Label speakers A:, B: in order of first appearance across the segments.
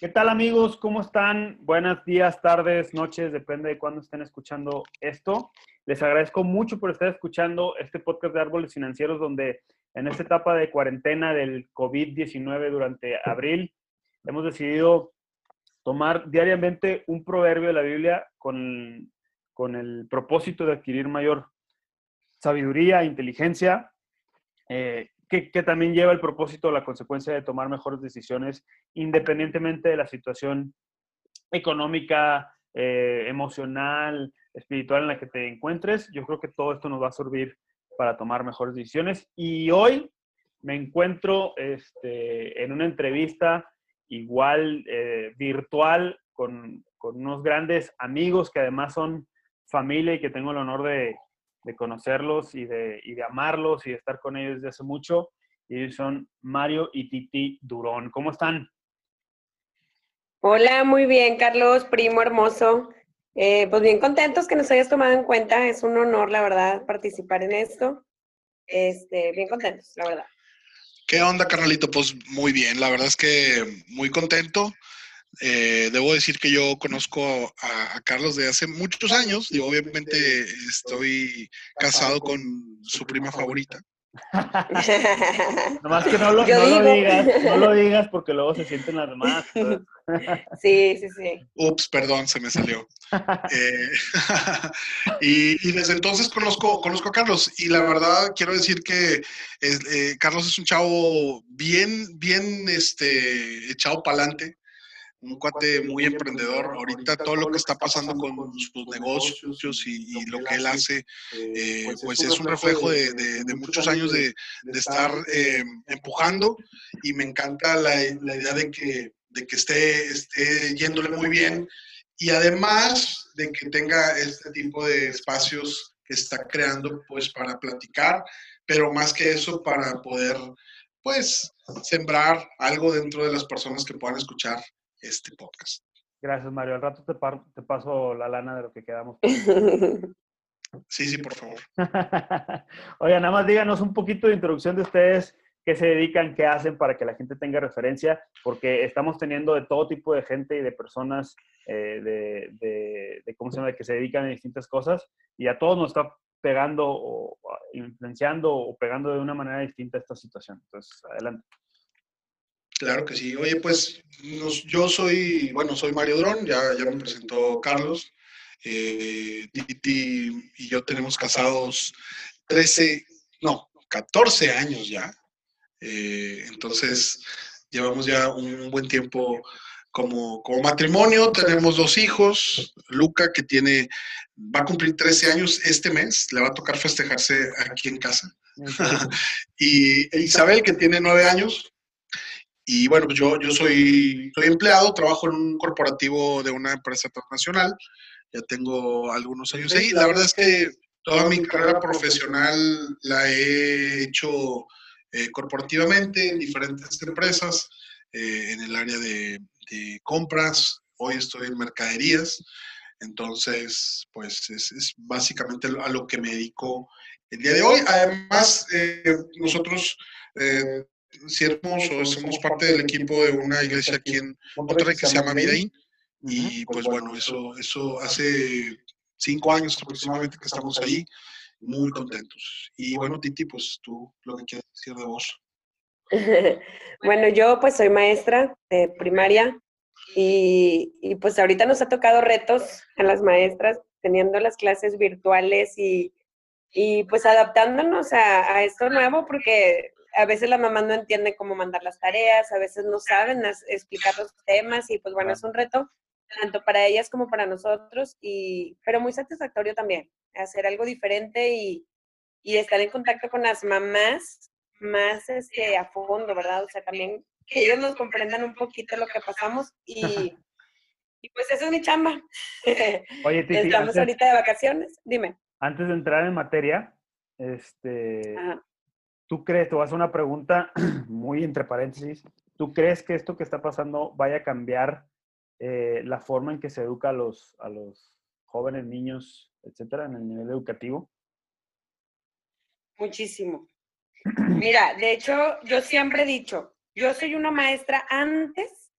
A: ¿Qué tal amigos? ¿Cómo están? Buenos días, tardes, noches, depende de cuándo estén escuchando esto. Les agradezco mucho por estar escuchando este podcast de Árboles Financieros donde en esta etapa de cuarentena del COVID-19 durante abril hemos decidido tomar diariamente un proverbio de la Biblia con, con el propósito de adquirir mayor sabiduría, inteligencia, eh, que, también lleva el propósito, la consecuencia de tomar mejores decisiones independientemente de la situación económica, eh, emocional, espiritual en la que te encuentres. Yo creo que todo esto nos va a servir para tomar mejores decisiones. Y hoy me encuentro este, en una entrevista igual eh, virtual con, con, unos grandes amigos que además son familia y que tengo el honor de, de conocerlos y de, y de, amarlos y de estar con ellos desde hace mucho. Y ellos son Mario y Titi Durón. ¿Cómo están?
B: Hola, muy bien, Carlos, primo hermoso. Eh, pues bien contentos que nos hayas tomado en cuenta. Es un honor, la verdad, participar en esto. Este, bien contentos, la verdad.
C: ¿Qué onda, carnalito? Pues muy bien, la verdad es que muy contento. Eh, debo decir que yo conozco a, Carlos de hace muchos años y obviamente estoy casado con su prima favorita.
A: Nomás que no lo, digas, no lo digas porque luego se sienten las demás.
B: sí, sí, sí.
C: Ups, perdón, se me salió. Eh, y, desde entonces conozco, conozco a Carlos y la verdad quiero decir que eh, Carlos es un chavo bien, bien este, echado para adelante un cuate muy emprendedor. Ahorita todo lo que está pasando con sus negocios y, lo que él hace, eh, pues, es un reflejo de, muchos años de, estar eh, empujando y me encanta la, idea de que, de que esté, esté yéndole muy bien y además de que tenga este tipo de espacios que está creando pues para platicar, pero más que eso para poder pues sembrar algo dentro de las personas que puedan escuchar este podcast.
A: Gracias, Mario. Al rato te, paso la lana de lo que quedamos.
C: Sí, sí, por favor.
A: Oiga, nada más díganos un poquito de introducción de ustedes, qué se dedican, qué hacen para que la gente tenga referencia, porque estamos teniendo de todo tipo de gente y de personas eh, de, ¿cómo se llama?, que se dedican a distintas cosas y a todos nos está pegando o influenciando o pegando de una manera distinta esta situación. Entonces, adelante.
C: Claro que sí. Oye, pues yo soy, bueno, soy Mario Drón, ya, ya me presentó Carlos. Eh, Titi y yo tenemos casados 13, no, 14 años ya. Eh, entonces, llevamos ya un buen tiempo como, como matrimonio. Tenemos dos hijos. Luca, que tiene, va a cumplir 13 años este mes, le va a tocar festejarse aquí en casa. y Isabel, que tiene 9 años, y bueno, pues yo, yo soy, soy empleado, trabajo en un corporativo de una empresa transnacional, ya tengo algunos años ahí. La verdad es que toda mi carrera profesional la he hecho eh, corporativamente en diferentes empresas, eh, en el área de, compras, hoy estoy en mercaderías, entonces pues es, es, básicamente a lo que me dedico el día de hoy. Además, eh, nosotros siervos o somos parte del equipo de una iglesia aquí en Monterrey que se llama Midain. Y pues bueno, eso, eso hace cinco años aproximadamente que estamos ahí, muy contentos. Y bueno, Titi, pues tú lo que quieres decir de vos.
B: bueno, yo pues soy maestra de primaria y, y, pues ahorita nos ha tocado retos a las maestras teniendo las clases virtuales y, y pues adaptándonos a, a, esto nuevo porque a veces la mamá no entiende cómo mandar las tareas, a veces no saben explicar los temas y pues bueno, es un reto tanto para ellas como para nosotros, y, pero muy satisfactorio también, hacer algo diferente y, y estar en contacto con las mamás más este, a fondo, ¿verdad? O sea, también que ellos nos comprendan un poquito lo que pasamos y, y pues eso es mi chamba. Oye, Titi, Estamos ahorita de vacaciones, dime.
A: Antes de entrar en materia, este, ¿Tú crees, te voy a hacer una pregunta muy entre paréntesis, ¿tú crees que esto que está pasando vaya a cambiar eh, la forma en que se educa a los, a los jóvenes, niños, etcétera, en el nivel educativo?
B: Muchísimo. Mira, de hecho, yo siempre he dicho, yo soy una maestra antes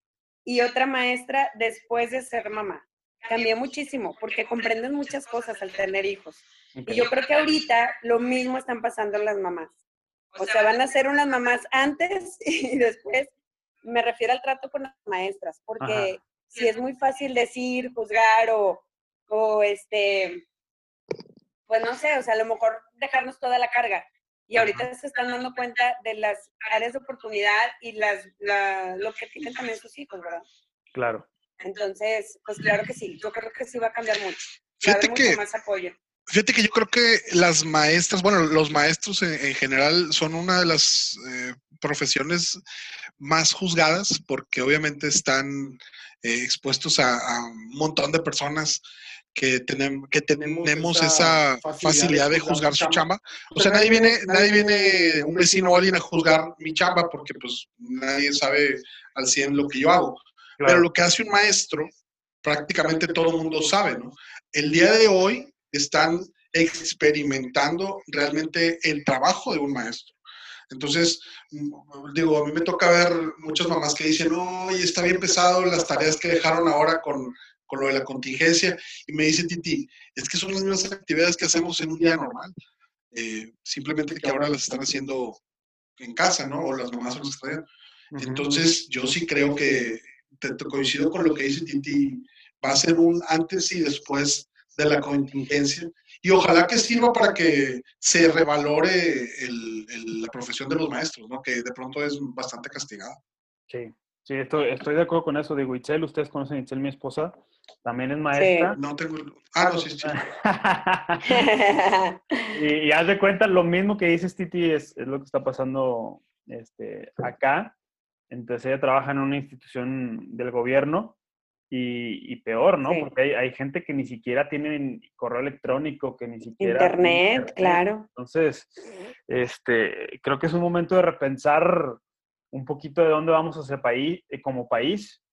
B: y otra maestra después de ser mamá. Cambié muchísimo porque comprendes muchas cosas al tener hijos. Y yo creo que ahorita lo mismo están pasando las mamás. O sea, van a ser unas mamás antes y después. Me refiero al trato con las maestras, porque si es muy fácil decir, juzgar o, o este, pues no sé, o sea, a lo mejor dejarnos toda la carga. Y ahorita se están dando cuenta de las áreas de oportunidad y las, lo que tienen también sus hijos, ¿verdad?
A: Claro.
B: Entonces, pues claro que sí, yo creo que sí va a cambiar mucho.
C: Fíjate que,
B: mucho más apoyo.
C: Fíjate que yo creo que las maestras, bueno, los maestros en, general son una de las eh, profesiones más juzgadas porque obviamente están eh, expuestos a, un montón de personas que, tenemos que tenemos esa, facilidad, de juzgar su chamba. O sea, nadie viene, nadie viene, un vecino o alguien a juzgar mi chamba porque pues nadie sabe al 100 lo que yo hago. Pero lo que hace un maestro, prácticamente todo el mundo sabe, ¿no? El día de hoy están experimentando realmente el trabajo de un maestro. Entonces, mm, digo, a mí me toca ver muchas mamás que dicen, oye, está bien pesado las tareas que dejaron ahora con, con lo de la contingencia. Y me dice Titi, es que son las mismas actividades que hacemos en un día normal. Eh, simplemente que ahora las están haciendo en casa, ¿no? O las mamás las están Entonces, yo sí creo que te, coincido con lo que dice Titi, va a ser un antes y después de la contingencia. Y ojalá que sirva para que se revalore la profesión de los maestros, ¿no? que de pronto es bastante castigada.
A: Sí, sí, estoy, estoy de acuerdo con eso. Digo, Itzel, ustedes conocen a Itzel, mi esposa, también es maestra.
C: No tengo. Ah, no, sí, sí.
A: y, y, haz de cuenta, lo mismo que dices, Titi, es, es lo que está pasando este, acá. Entonces ella trabaja en una institución del gobierno y, peor, ¿no? Porque hay, gente que ni siquiera tiene correo electrónico, que ni siquiera...
B: Internet, claro.
A: Entonces, este, creo que es un momento de repensar un poquito de dónde vamos a ser país, eh, como país,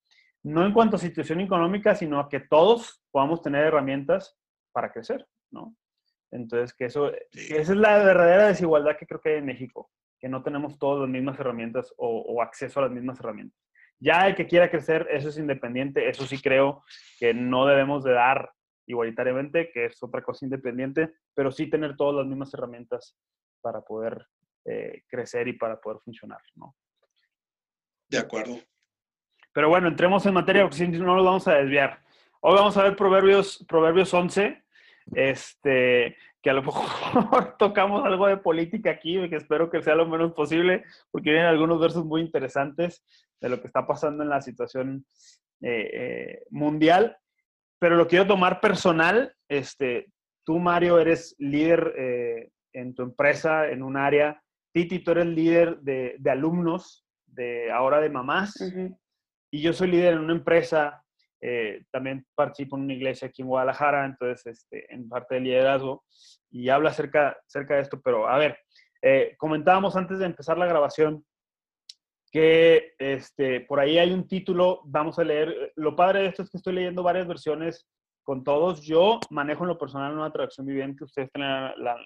A: no en cuanto a situación económica, sino a que todos podamos tener herramientas para crecer, ¿no? Entonces, que eso, que esa es la verdadera desigualdad que creo que hay en México, que no tenemos todas las mismas herramientas o acceso a las mismas herramientas. Ya el que quiera crecer, eso es independiente, eso sí creo que no debemos de dar igualitariamente, que es otra cosa independiente, pero sí tener todas las mismas herramientas para poder eh, crecer y para poder funcionar, ¿no?
C: De acuerdo.
A: Pero bueno, entremos en materia porque si no nos vamos a desviar. Hoy vamos a ver Proverbios, Proverbios 11, este, que a lo mejor tocamos algo de política aquí, que espero que sea lo menos posible, porque vienen algunos versos muy interesantes de lo que está pasando en la situación eh, eh, mundial, pero lo quiero tomar personal. Este, tú, Mario, eres líder eh, en tu empresa, en un área. Titi, tú eres líder de, alumnos de ahora de mamás. Y yo soy líder en una empresa. También participo en una iglesia aquí en Guadalajara, entonces este, en parte del liderazgo. Y habla acerca, acerca de esto, pero a ver, comentábamos antes de empezar la grabación que este, por ahí hay un título, vamos a leer, lo padre de esto es que estoy leyendo varias versiones con todos. Yo manejo en lo personal una traducción viviente, ustedes tienen la,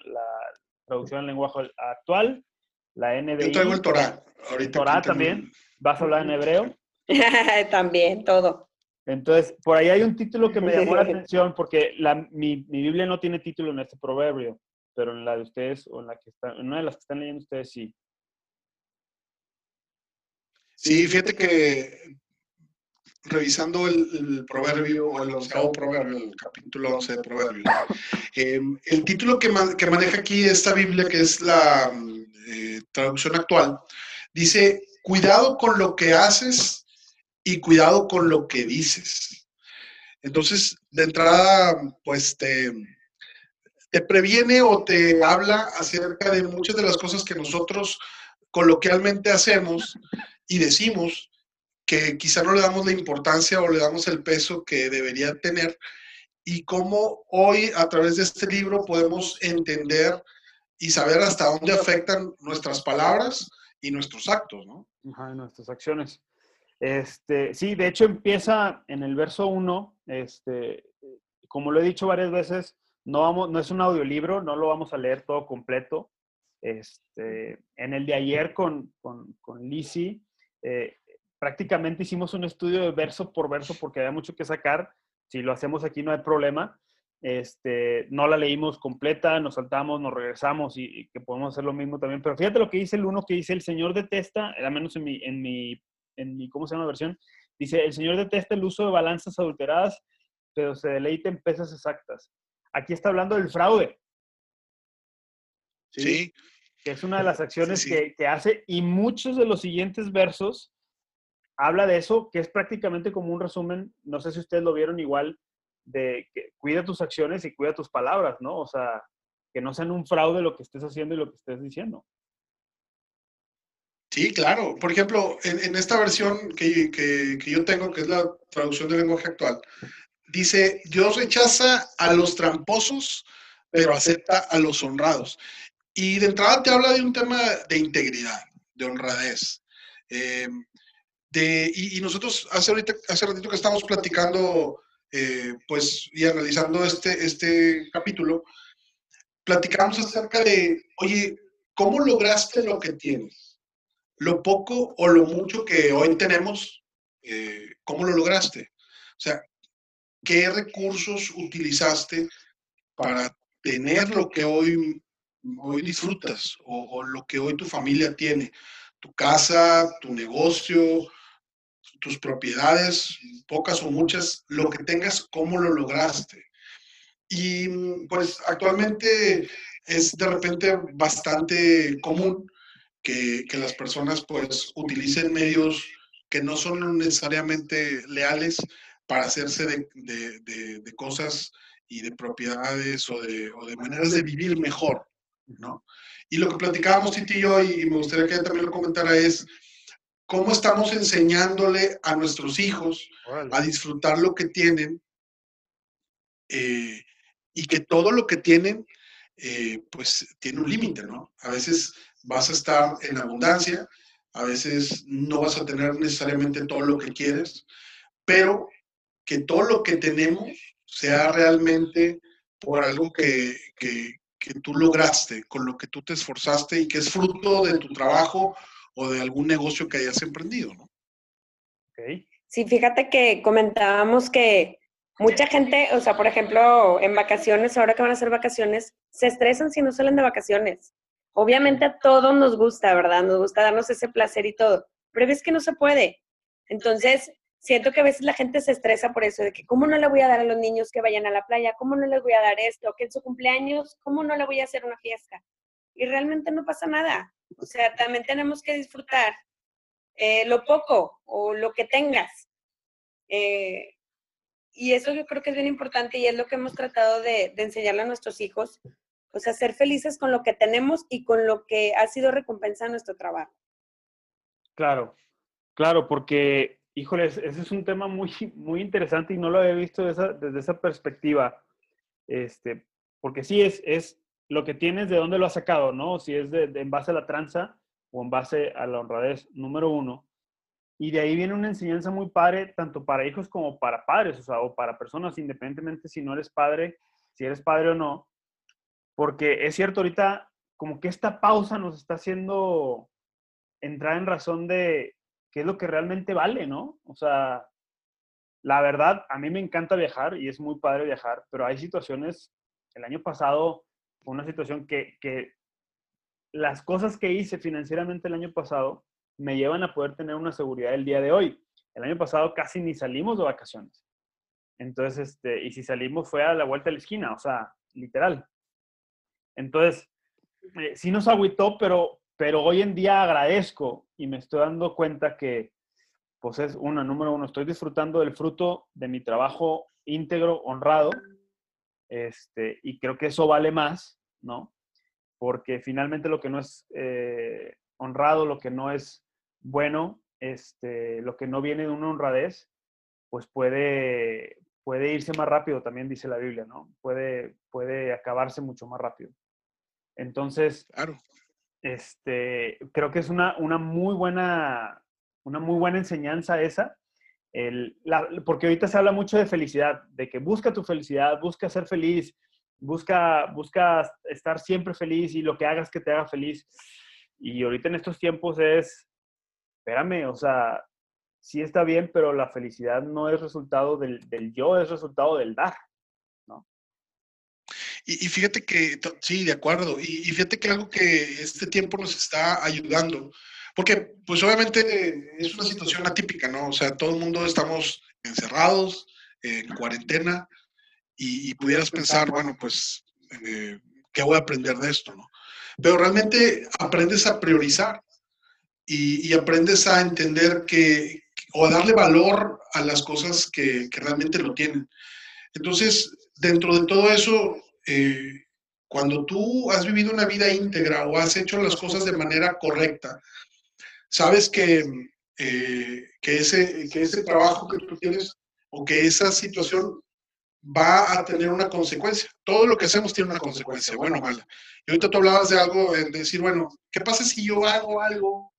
A: traducción en lenguaje actual, la NBI.
C: Yo traigo el Torah.
A: Ahorita Torah también. ¿Vas a hablar en hebreo?
B: también, todo.
A: Entonces, por ahí hay un título que me llamó la atención porque la, mi, mi, Biblia no tiene título en este proverbio, pero en la de ustedes o en la que están, en una de las que están leyendo ustedes sí.
C: Sí, fíjate que revisando el, proverbio o el onceavo proverbio, el capítulo 11 de Proverbios, em, el título que, que, maneja aquí esta Biblia, que es la eh, traducción actual, dice, cuidado con lo que haces y cuidado con lo que dices. Entonces, de entrada, pues te, previene o te habla acerca de muchas de las cosas que nosotros coloquialmente hacemos y decimos que quizá no le damos la importancia o le damos el peso que debería tener y cómo hoy a través de este libro podemos entender y saber hasta dónde afectan nuestras palabras y nuestros actos, ¿no?
A: Nuestras acciones. Este, sí, de hecho empieza en el verso 1, este, como lo he dicho varias veces, no, es un audiolibro, no lo vamos a leer todo completo. Este, en el de ayer con, con, Lizzie, eh, prácticamente hicimos un estudio de verso por verso porque había mucho que sacar. Si lo hacemos aquí no hay problema. Este, no la leímos completa, nos saltamos, nos regresamos y, que podemos hacer lo mismo también. Pero fíjate lo que dice el uno que dice, el Señor detesta, al menos en mi, en mi, en mi, ¿cómo se llama la versión? Dice, el Señor detesta el uso de balanzas adulteradas, pero se deleita en pesas exactas. Aquí está hablando del fraude.
C: Sí.
A: Que es una de las acciones Que, que hace y muchos de los siguientes versos habla de eso, que es prácticamente como un resumen, no sé si ustedes lo vieron igual, de que cuida tus acciones y cuida tus palabras, ¿no? O sea, que no sean un fraude lo que estés haciendo y lo que estés diciendo.
C: Sí, claro. Por ejemplo, en, esta versión que, que, yo tengo, que es la traducción del lenguaje actual, dice, Dios rechaza a los tramposos, pero acepta a los honrados. Y de entrada te habla de un tema de integridad, de honradez. Eh, de, y, y, nosotros hace, ahorita, hace ratito que estamos platicando eh, pues, y analizando este, este capítulo, platicamos acerca de, oye, ¿cómo lograste lo que tienes? Lo poco o lo mucho que hoy tenemos, eh, ¿cómo lo lograste? O sea, ¿qué recursos utilizaste para tener lo que hoy, hoy disfrutas o, o lo que hoy tu familia tiene? Tu casa, tu negocio, tus propiedades, pocas o muchas, lo que tengas, cómo lo lograste. Y pues actualmente es de repente bastante común que, que las personas pues utilicen medios que no son necesariamente leales para hacerse de, de, de, cosas y de propiedades o de, o de maneras de vivir mejor, ¿no? Y lo que platicábamos Titi y yo, y me gustaría que ella también lo comentara, es cómo estamos enseñándole a nuestros hijos a disfrutar lo que tienen eh, y que todo lo que tienen, eh, pues tiene un límite, ¿no? A veces vas a estar en abundancia, a veces no vas a tener necesariamente todo lo que quieres, pero que todo lo que tenemos sea realmente por algo que, que, que tú lograste, con lo que tú te esforzaste y que es fruto de tu trabajo o de algún negocio que hayas emprendido, ¿no?
B: Okay. Sí, fíjate que comentábamos que mucha gente, o sea, por ejemplo, en vacaciones, ahora que van a ser vacaciones, se estresan si no salen de vacaciones. Obviamente a todos nos gusta, ¿verdad? Nos gusta darnos ese placer y todo, pero es que no se puede. Entonces, siento que a veces la gente se estresa por eso, de que cómo no le voy a dar a los niños que vayan a la playa, cómo no les voy a dar esto, que en su cumpleaños, cómo no le voy a hacer una fiesta. Y realmente no pasa nada. O sea, también tenemos que disfrutar eh, lo poco o lo que tengas. Eh, y eso yo creo que es bien importante y es lo que hemos tratado de, enseñarle a nuestros hijos, o sea, ser felices con lo que tenemos y con lo que ha sido recompensa nuestro trabajo.
A: Claro, claro, porque, híjoles, ese es un tema muy, muy interesante y no lo había visto desde esa, perspectiva. Este, porque sí, es, es lo que tienes, de dónde lo has sacado, ¿no? Si es de, en base a la tranza o en base a la honradez, número uno. Y de ahí viene una enseñanza muy padre, tanto para hijos como para padres, o sea, o para personas, independientemente si no eres padre, si eres padre o no. Porque es cierto, ahorita como que esta pausa nos está haciendo entrar en razón de qué es lo que realmente vale, ¿no? O sea, la verdad, a mí me encanta viajar y es muy padre viajar, pero hay situaciones, el año pasado fue una situación que, que las cosas que hice financieramente el año pasado me llevan a poder tener una seguridad el día de hoy. El año pasado casi ni salimos de vacaciones. Entonces, este, y si salimos fue a la vuelta de la esquina, o sea, literal. Entonces, eh, sí nos agüitó, pero, pero hoy en día agradezco y me estoy dando cuenta que, pues es una, número uno, estoy disfrutando del fruto de mi trabajo íntegro, honrado, este, y creo que eso vale más, ¿no? Porque finalmente lo que no es eh, honrado, lo que no es bueno, este, lo que no viene de una honradez, pues puede, puede irse más rápido, también dice la Biblia, ¿no? Puede, puede acabarse mucho más rápido. Entonces,
C: claro.
A: este, creo que es una, una, muy buena, una muy buena enseñanza esa porque ahorita se habla mucho de felicidad, de que busca tu felicidad, busca ser feliz, busca, busca estar siempre feliz y lo que hagas que te haga feliz. Y ahorita en estos tiempos es, espérame, o sea, sí está bien, pero la felicidad no es resultado del, yo, es resultado del dar.
C: Y, fíjate que, sí, de acuerdo, y, fíjate que algo que este tiempo nos está ayudando, porque pues obviamente es una situación atípica, ¿no? O sea, todo el mundo estamos encerrados, en cuarentena, y, pudieras pensar, bueno, pues, eh, ¿qué voy a aprender de esto, no? Pero realmente aprendes a priorizar y, aprendes a entender que, o a darle valor a las cosas que, realmente lo tienen. Entonces, dentro de todo eso, eh, cuando tú has vivido una vida íntegra o has hecho las cosas de manera correcta, sabes que, eh, que, ese, que ese trabajo que tú tienes o que esa situación va a tener una consecuencia. Todo lo que hacemos tiene una consecuencia, bueno o. Y ahorita tú hablabas de algo, de decir, bueno, ¿qué pasa si yo hago algo,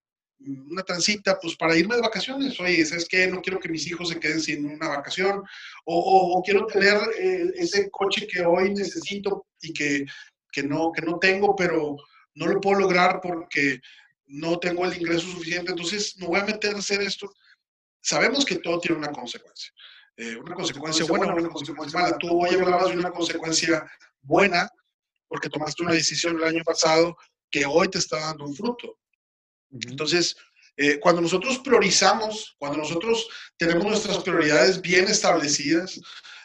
C: una transita, pues para irme de vacaciones? Oye, ¿sabes qué? No quiero que mis hijos se queden sin una vacación, o, quiero tener eh, ese coche que hoy necesito y que, que, no, que no tengo, pero no lo puedo lograr porque no tengo el ingreso suficiente, entonces me voy a meter a hacer esto. Sabemos que todo tiene una consecuencia. Eh, una consecuencia buena o una consecuencia mala. Tú hoy hablabas de una consecuencia buena porque tomaste una decisión el año pasado que hoy te está dando un fruto. Entonces, eh, cuando nosotros priorizamos, cuando nosotros tenemos nuestras prioridades bien establecidas,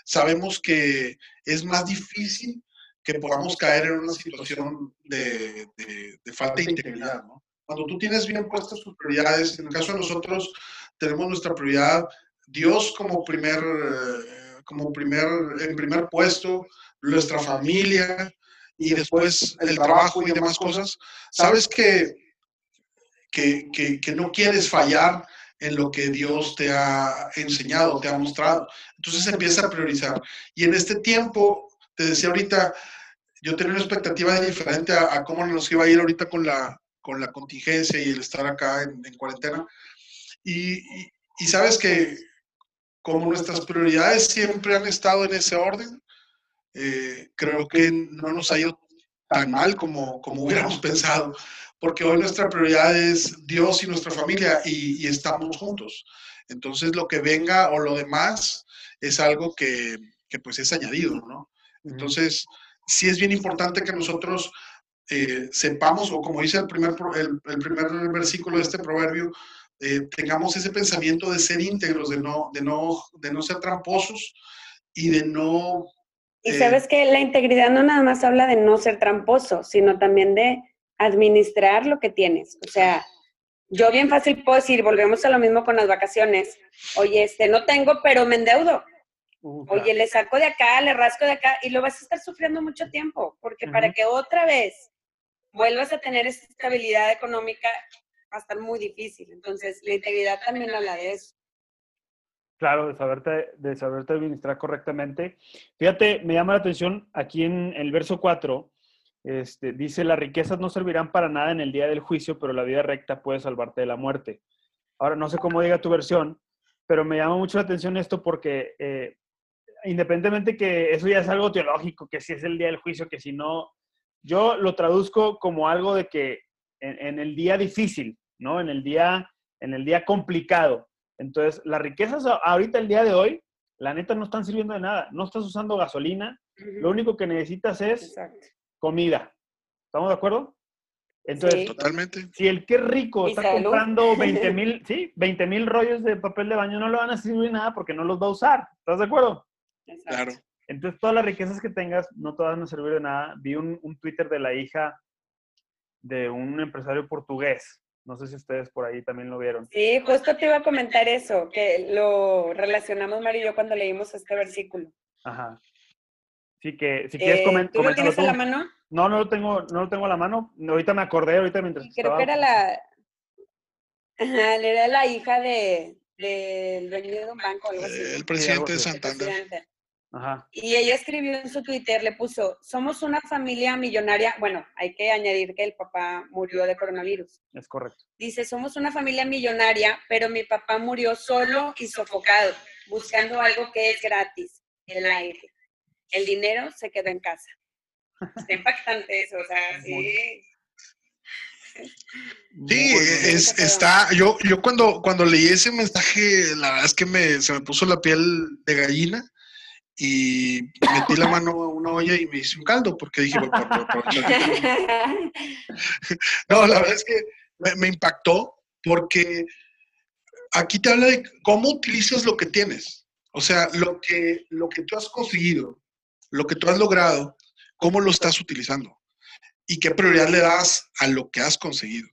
C: sabemos que es más difícil que podamos caer en una situación de, de, falta de integridad. ¿no? Cuando tú tienes bien puestas tus prioridades, en el caso de nosotros, tenemos nuestra prioridad Dios como primer, eh, como primer, en primer puesto, nuestra familia y después el trabajo y demás cosas, sabes que, que, que, no quieres fallar en lo que Dios te ha enseñado, te ha mostrado. Entonces empieza a priorizar. Y en este tiempo, te decía ahorita, yo tenía una expectativa diferente a, cómo nos iba a ir ahorita con la, con la contingencia y el estar acá en, cuarentena. y, y, sabes que como nuestras prioridades siempre han estado en ese orden, eh, creo que no nos ha ido tan mal como, como hubiéramos pensado, porque hoy nuestra prioridad es Dios y nuestra familia y, estamos juntos. Entonces lo que venga o lo demás es algo que, que pues es añadido, ¿no? Entonces, sí es bien importante que nosotros eh, sepamos, o como dice el primer, el, el primer versículo de este proverbio, eh, tengamos ese pensamiento de ser íntegros, de no, de no, de no ser tramposos y de no...
B: Y eh, sabes que la integridad no nada más habla de no ser tramposo, sino también de administrar lo que tienes. O sea, yo bien fácil puedo decir, volvemos a lo mismo con las vacaciones. Oye, este, no tengo, pero me endeudo. Oye, le saco de acá, le rasco de acá y lo vas a estar sufriendo mucho tiempo, porque para que otra vez vuelvas a tener esa estabilidad económica, va a estar muy difícil. Entonces, la integridad también habla de eso.
A: Claro, de saberte, de saberte administrar correctamente. Fíjate, me llama la atención aquí en el verso 4, este, dice, las riquezas no servirán para nada en el día del juicio, pero la vida recta puede salvarte de la muerte. Ahora, no sé cómo diga tu versión, pero me llama mucho la atención esto porque eh, independientemente que eso ya es algo teológico, que si es el día del juicio, que si no, yo lo traduzco como algo de que en, el día difícil, ¿no? En el día, en el día complicado. Entonces, las riquezas ahorita, el día de hoy, la neta no están sirviendo de nada. No estás usando gasolina. Lo único que necesitas es comida. ¿Estamos de acuerdo?
C: Entonces, totalmente.
A: Si el que rico está comprando 20 mil, sí, 20 mil rollos de papel de baño, no le van a servir nada porque no los va a usar. ¿Estás de acuerdo?
C: Claro.
A: Entonces, todas las riquezas que tengas, no todas van a servir de nada. Vi un, un Twitter de la hija de un empresario portugués. No sé si ustedes por ahí también lo vieron.
B: Sí, justo te iba a comentar eso, que lo relacionamos Mario y yo cuando leímos este versículo.
A: Ajá. Sí, que si quieres comentar.
B: ¿Tú lo tienes a la mano?
A: No, no lo tengo, no lo tengo a la mano. Ahorita me acordé, ahorita mientras
B: Creo que era la... Ajá, era la hija de, del dueño de un banco, algo así.
C: El presidente de Santander.
B: Y ella escribió en su Twitter, le puso, somos una familia millonaria. Bueno, hay que añadir que el papá murió de coronavirus.
A: Es correcto.
B: Dice, somos una familia millonaria, pero mi papá murió solo y sofocado, buscando algo que es gratis, el aire. El dinero se quedó en casa. Está impactante eso, o sea, sí.
C: Sí, es, está, yo, yo cuando, cuando leí ese mensaje, la verdad es que me, se me puso la piel de gallina y metí la mano a una olla y me hice un caldo porque dije, bueno, por, por, No, la verdad es que me, me, impactó porque aquí te habla de cómo utilizas lo que tienes. O sea, lo que, lo que tú has conseguido, lo que tú has logrado, cómo lo estás utilizando y qué prioridad le das a lo que has conseguido.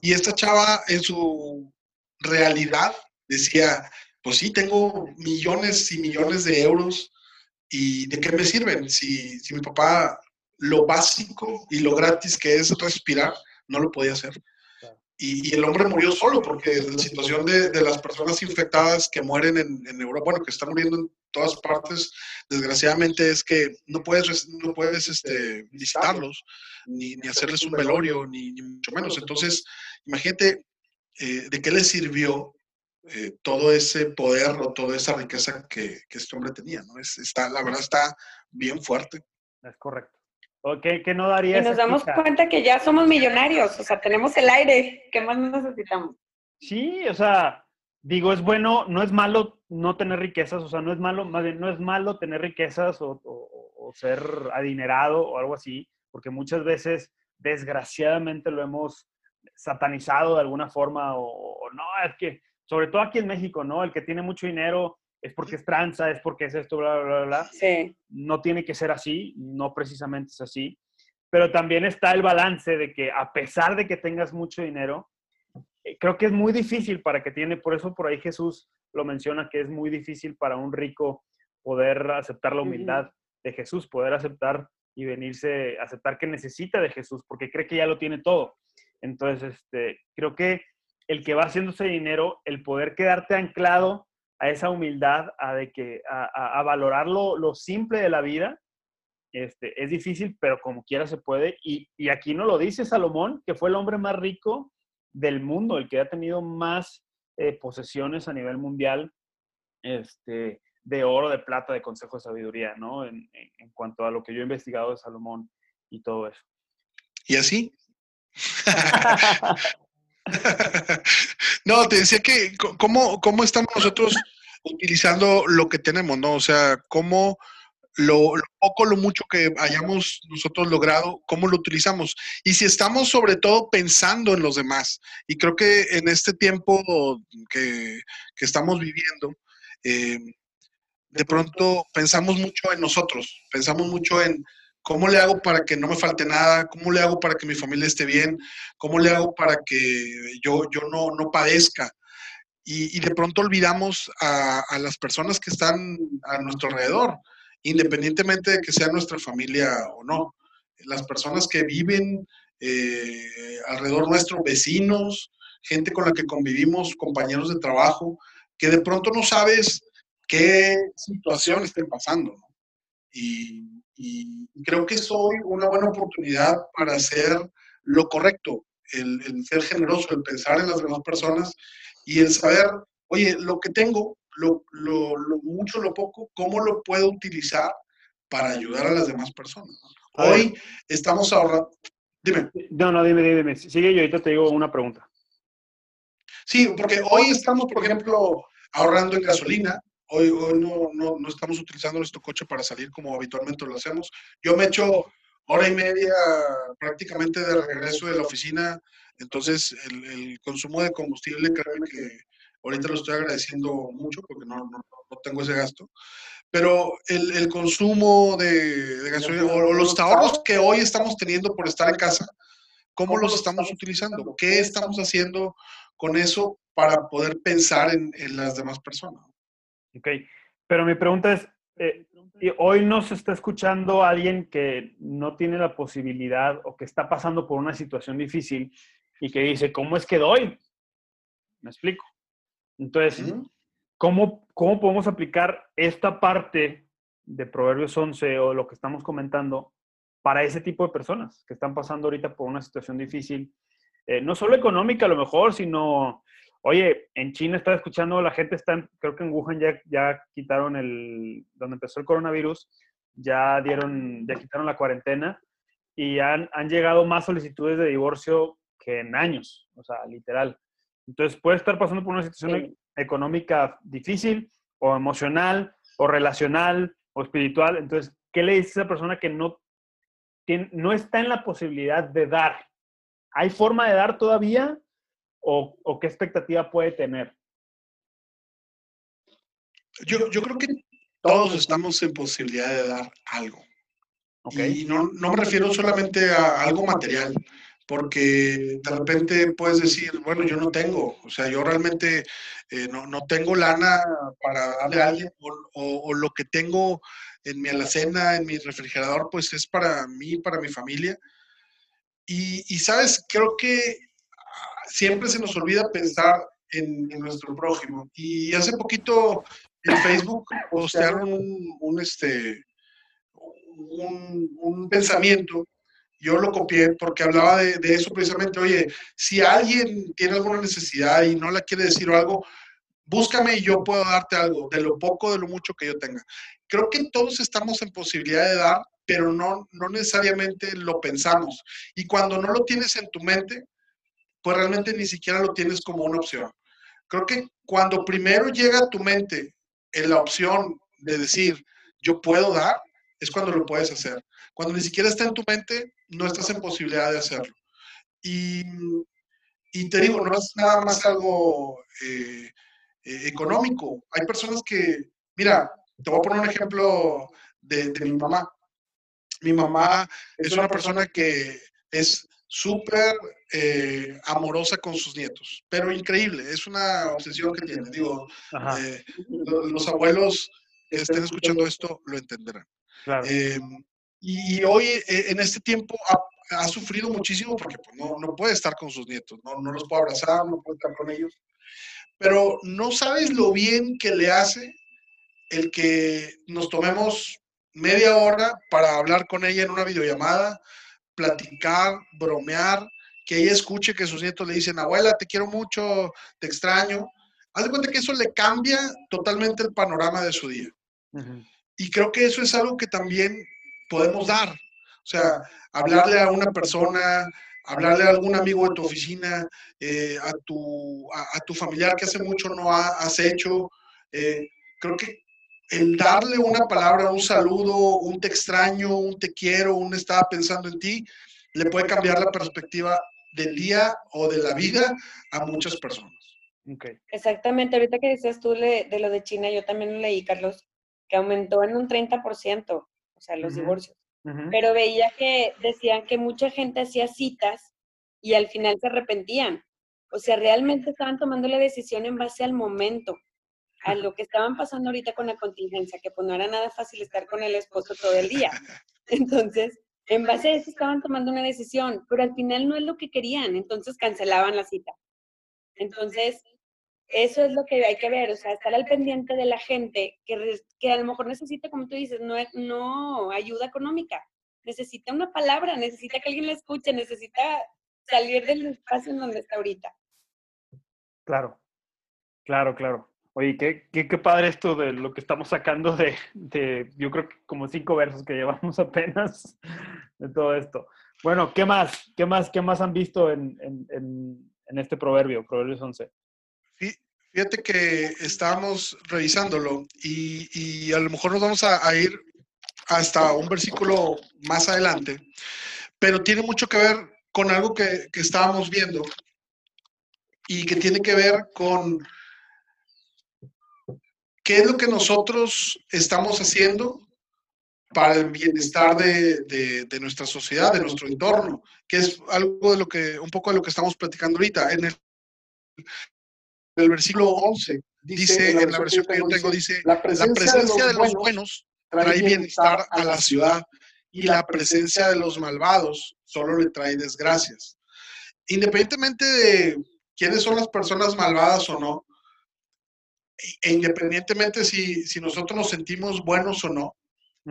C: Y esta chava en su realidad decía, pues sí, tengo millones y millones de euros y ¿de qué me sirven? Si, si mi papá lo básico y lo gratis que es respirar, no lo podía hacer. Y, el hombre murió solo porque la situación de, de las personas infectadas que mueren en, en, Europa, bueno, que están muriendo en todas partes, desgraciadamente es que no puedes, no puedes este, visitarlos, ni, ni hacerles un velorio, ni, ni, mucho menos. Entonces, imagínate eh, de qué le sirvió eh, todo ese poder o toda esa riqueza que, que este hombre tenía, ¿no? Es, está, la verdad está bien fuerte.
A: Es correcto. Okay, que no daría
B: y nos damos cuenta que ya somos millonarios, o sea, tenemos el aire, ¿qué más necesitamos?
A: Sí, o sea, digo, es bueno, no es malo no tener riquezas, o sea, no es malo, más bien, no es malo tener riquezas o, o, o ser adinerado o algo así, porque muchas veces, desgraciadamente, lo hemos satanizado de alguna forma, o, o no, es que, sobre todo aquí en México, ¿no? El que tiene mucho dinero es porque es tranza, es porque es esto, bla, bla, bla, bla.
B: Sí.
A: No tiene que ser así, no precisamente es así. Pero también está el balance de que a pesar de que tengas mucho dinero, eh, creo que es muy difícil para que tiene, por eso por ahí Jesús lo menciona, que es muy difícil para un rico poder aceptar la humildad uh -huh. de Jesús, poder aceptar y venirse, aceptar que necesita de Jesús, porque cree que ya lo tiene todo. Entonces, este, creo que el que va haciéndose dinero, el poder quedarte anclado a esa humildad, a, de que, a, a valorar lo, lo, simple de la vida, este, es difícil, pero como quiera se puede. Y, y, aquí no lo dice Salomón, que fue el hombre más rico del mundo, el que ha tenido más eh, posesiones a nivel mundial este, de oro, de plata, de consejo de sabiduría, ¿no? En, en, cuanto a lo que yo he investigado de Salomón y todo eso.
C: ¿Y así? no, te decía que cómo, cómo estamos nosotros utilizando lo que tenemos, ¿no? O sea, cómo lo, poco, lo mucho que hayamos nosotros logrado, cómo lo utilizamos. Y si estamos sobre todo pensando en los demás. Y creo que en este tiempo que, que estamos viviendo, eh, de pronto pensamos mucho en nosotros, pensamos mucho en, ¿Cómo le hago para que no me falte nada? ¿Cómo le hago para que mi familia esté bien? ¿Cómo le hago para que yo, yo no, no padezca? Y, de pronto olvidamos a, las personas que están a nuestro alrededor, independientemente de que sea nuestra familia o no. Las personas que viven eh, alrededor nuestro, vecinos, gente con la que convivimos, compañeros de trabajo, que de pronto no sabes qué situación estén pasando. y, creo que es hoy una buena oportunidad para hacer lo correcto, el, el, ser generoso, el pensar en las demás personas y el saber, oye, lo que tengo, lo, lo, lo mucho, lo poco, cómo lo puedo utilizar para ayudar a las demás personas. Hoy estamos ahorrando. Dime.
A: No, no, dime, dime. Sigue, yo ahorita te digo una pregunta.
C: Sí, porque hoy estamos, por ejemplo, ahorrando en gasolina, Hoy, hoy no, no, no, estamos utilizando nuestro coche para salir como habitualmente lo hacemos. Yo me echo hora y media prácticamente de regreso de la oficina, entonces el, el consumo de combustible, créeme que ahorita lo estoy agradeciendo mucho porque no, no, no tengo ese gasto. Pero el, el consumo de, de gasolina o los ahorros que hoy estamos teniendo por estar en casa, ¿cómo los estamos utilizando? ¿Qué estamos haciendo con eso para poder pensar en, en las demás personas?
A: Ok, pero mi pregunta es, eh, hoy nos está escuchando alguien que no tiene la posibilidad o que está pasando por una situación difícil y que dice, ¿cómo es que doy? Me explico. Entonces, uh -huh. ¿cómo, ¿cómo podemos aplicar esta parte de Proverbios 11 o lo que estamos comentando para ese tipo de personas que están pasando ahorita por una situación difícil? Eh, no solo económica a lo mejor, sino Oye, en China estaba escuchando, la gente está, creo que en Wuhan ya, ya quitaron el, donde empezó el coronavirus, ya dieron, ya quitaron la cuarentena y han, han llegado más solicitudes de divorcio que en años, o sea, literal. Entonces puede estar pasando por una situación económica difícil o emocional o relacional o espiritual. Entonces, ¿qué le dice a esa persona que no, tiene, no está en la posibilidad de dar? ¿Hay forma de dar todavía o, o qué expectativa puede tener?
C: Yo, yo creo que todos estamos en posibilidad de dar algo. Y no, no, me refiero solamente a algo material, porque de repente puedes decir, bueno, yo no tengo, o sea, yo realmente eh, no, no, tengo lana para darle a alguien, o, lo que tengo en mi alacena, en mi refrigerador, pues es para mí, para mi familia. Y, y sabes, creo que siempre se nos olvida pensar en, nuestro prójimo. Y hace poquito en Facebook postearon un este, un, pensamiento, yo lo copié porque hablaba de, eso precisamente, oye, si alguien tiene alguna necesidad y no la quiere decir o algo, búscame y yo puedo darte algo, de lo poco, de lo mucho que yo tenga. Creo que todos estamos en posibilidad de dar, pero no, no necesariamente lo pensamos. Y cuando no lo tienes en tu mente, pues realmente ni siquiera lo tienes como una opción. Creo que cuando primero llega a tu mente en la opción de decir, yo puedo dar, es cuando lo puedes hacer. Cuando ni siquiera está en tu mente, no estás en posibilidad de hacerlo. Y, y te digo, no es nada más algo eh, eh, económico. Hay personas que, mira, te voy a poner un ejemplo de, de mi mamá. Mi mamá es una persona que es súper eh, amorosa con sus nietos, pero increíble, es una obsesión que tiene. Digo, los abuelos que estén escuchando esto lo entenderán. Em, y, hoy, eh, en este tiempo, ha, sufrido muchísimo porque pues, no, no, puede estar con sus nietos, no, no los puede abrazar, no puede estar con ellos. Pero no sabes lo bien que le hace el que nos tomemos media hora para hablar con ella en una videollamada, platicar, bromear, que ella escuche que sus nietos le dicen, abuela, te quiero mucho, te extraño. Haz de cuenta que eso le cambia totalmente el panorama de su día. Y creo que eso es algo que también podemos dar. O sea, hablarle a una persona, hablarle a algún amigo de tu oficina, eh, a, tu, a, tu familiar que hace mucho no has hecho. Eh, creo que el darle una palabra, un saludo, un te extraño, un te quiero, un estaba pensando en ti, le puede cambiar la perspectiva del día o de la vida a muchas personas.
B: Exactamente, ahorita que decías tú de lo de China, yo también lo leí, Carlos, que aumentó en un 30%, o sea, los divorcios. Pero veía que decían que mucha gente hacía citas y al final se arrepentían. O sea, realmente estaban tomando la decisión en base al momento, a lo que estaban pasando ahorita con la contingencia, que pues no era nada fácil estar con el esposo todo el día. Entonces, en base a eso estaban tomando una decisión, pero al final no es lo que querían, entonces cancelaban la cita. Entonces, eso es lo que hay que ver, o sea, estar al pendiente de la gente que, que a lo mejor necesita, como tú dices, no, no ayuda económica, necesita una palabra, necesita que alguien la escuche, necesita salir del espacio en donde está ahorita.
A: Claro, claro, claro. Oye, qué, qué, qué padre esto de lo que estamos sacando de, de, yo creo que como cinco versos que llevamos apenas de todo esto. Bueno, ¿qué más? ¿Qué más, qué más han visto en, en, en, en este proverbio, Proverbios 11?
C: Fíjate que estábamos revisándolo y, a lo mejor nos vamos a, ir hasta un versículo más adelante, pero tiene mucho que ver con algo que, que estábamos viendo y que tiene que ver con qué es lo que nosotros estamos haciendo para el bienestar de, de, nuestra sociedad, de nuestro entorno, que es algo de lo que, un poco de lo que estamos platicando ahorita. En el el versículo 11 dice, en la versión que yo tengo, dice, la presencia, de, los buenos trae bienestar a la ciudad y la presencia de los malvados solo le trae desgracias. Independientemente de quiénes son las personas malvadas o no, e independientemente si, si nosotros nos sentimos buenos o no,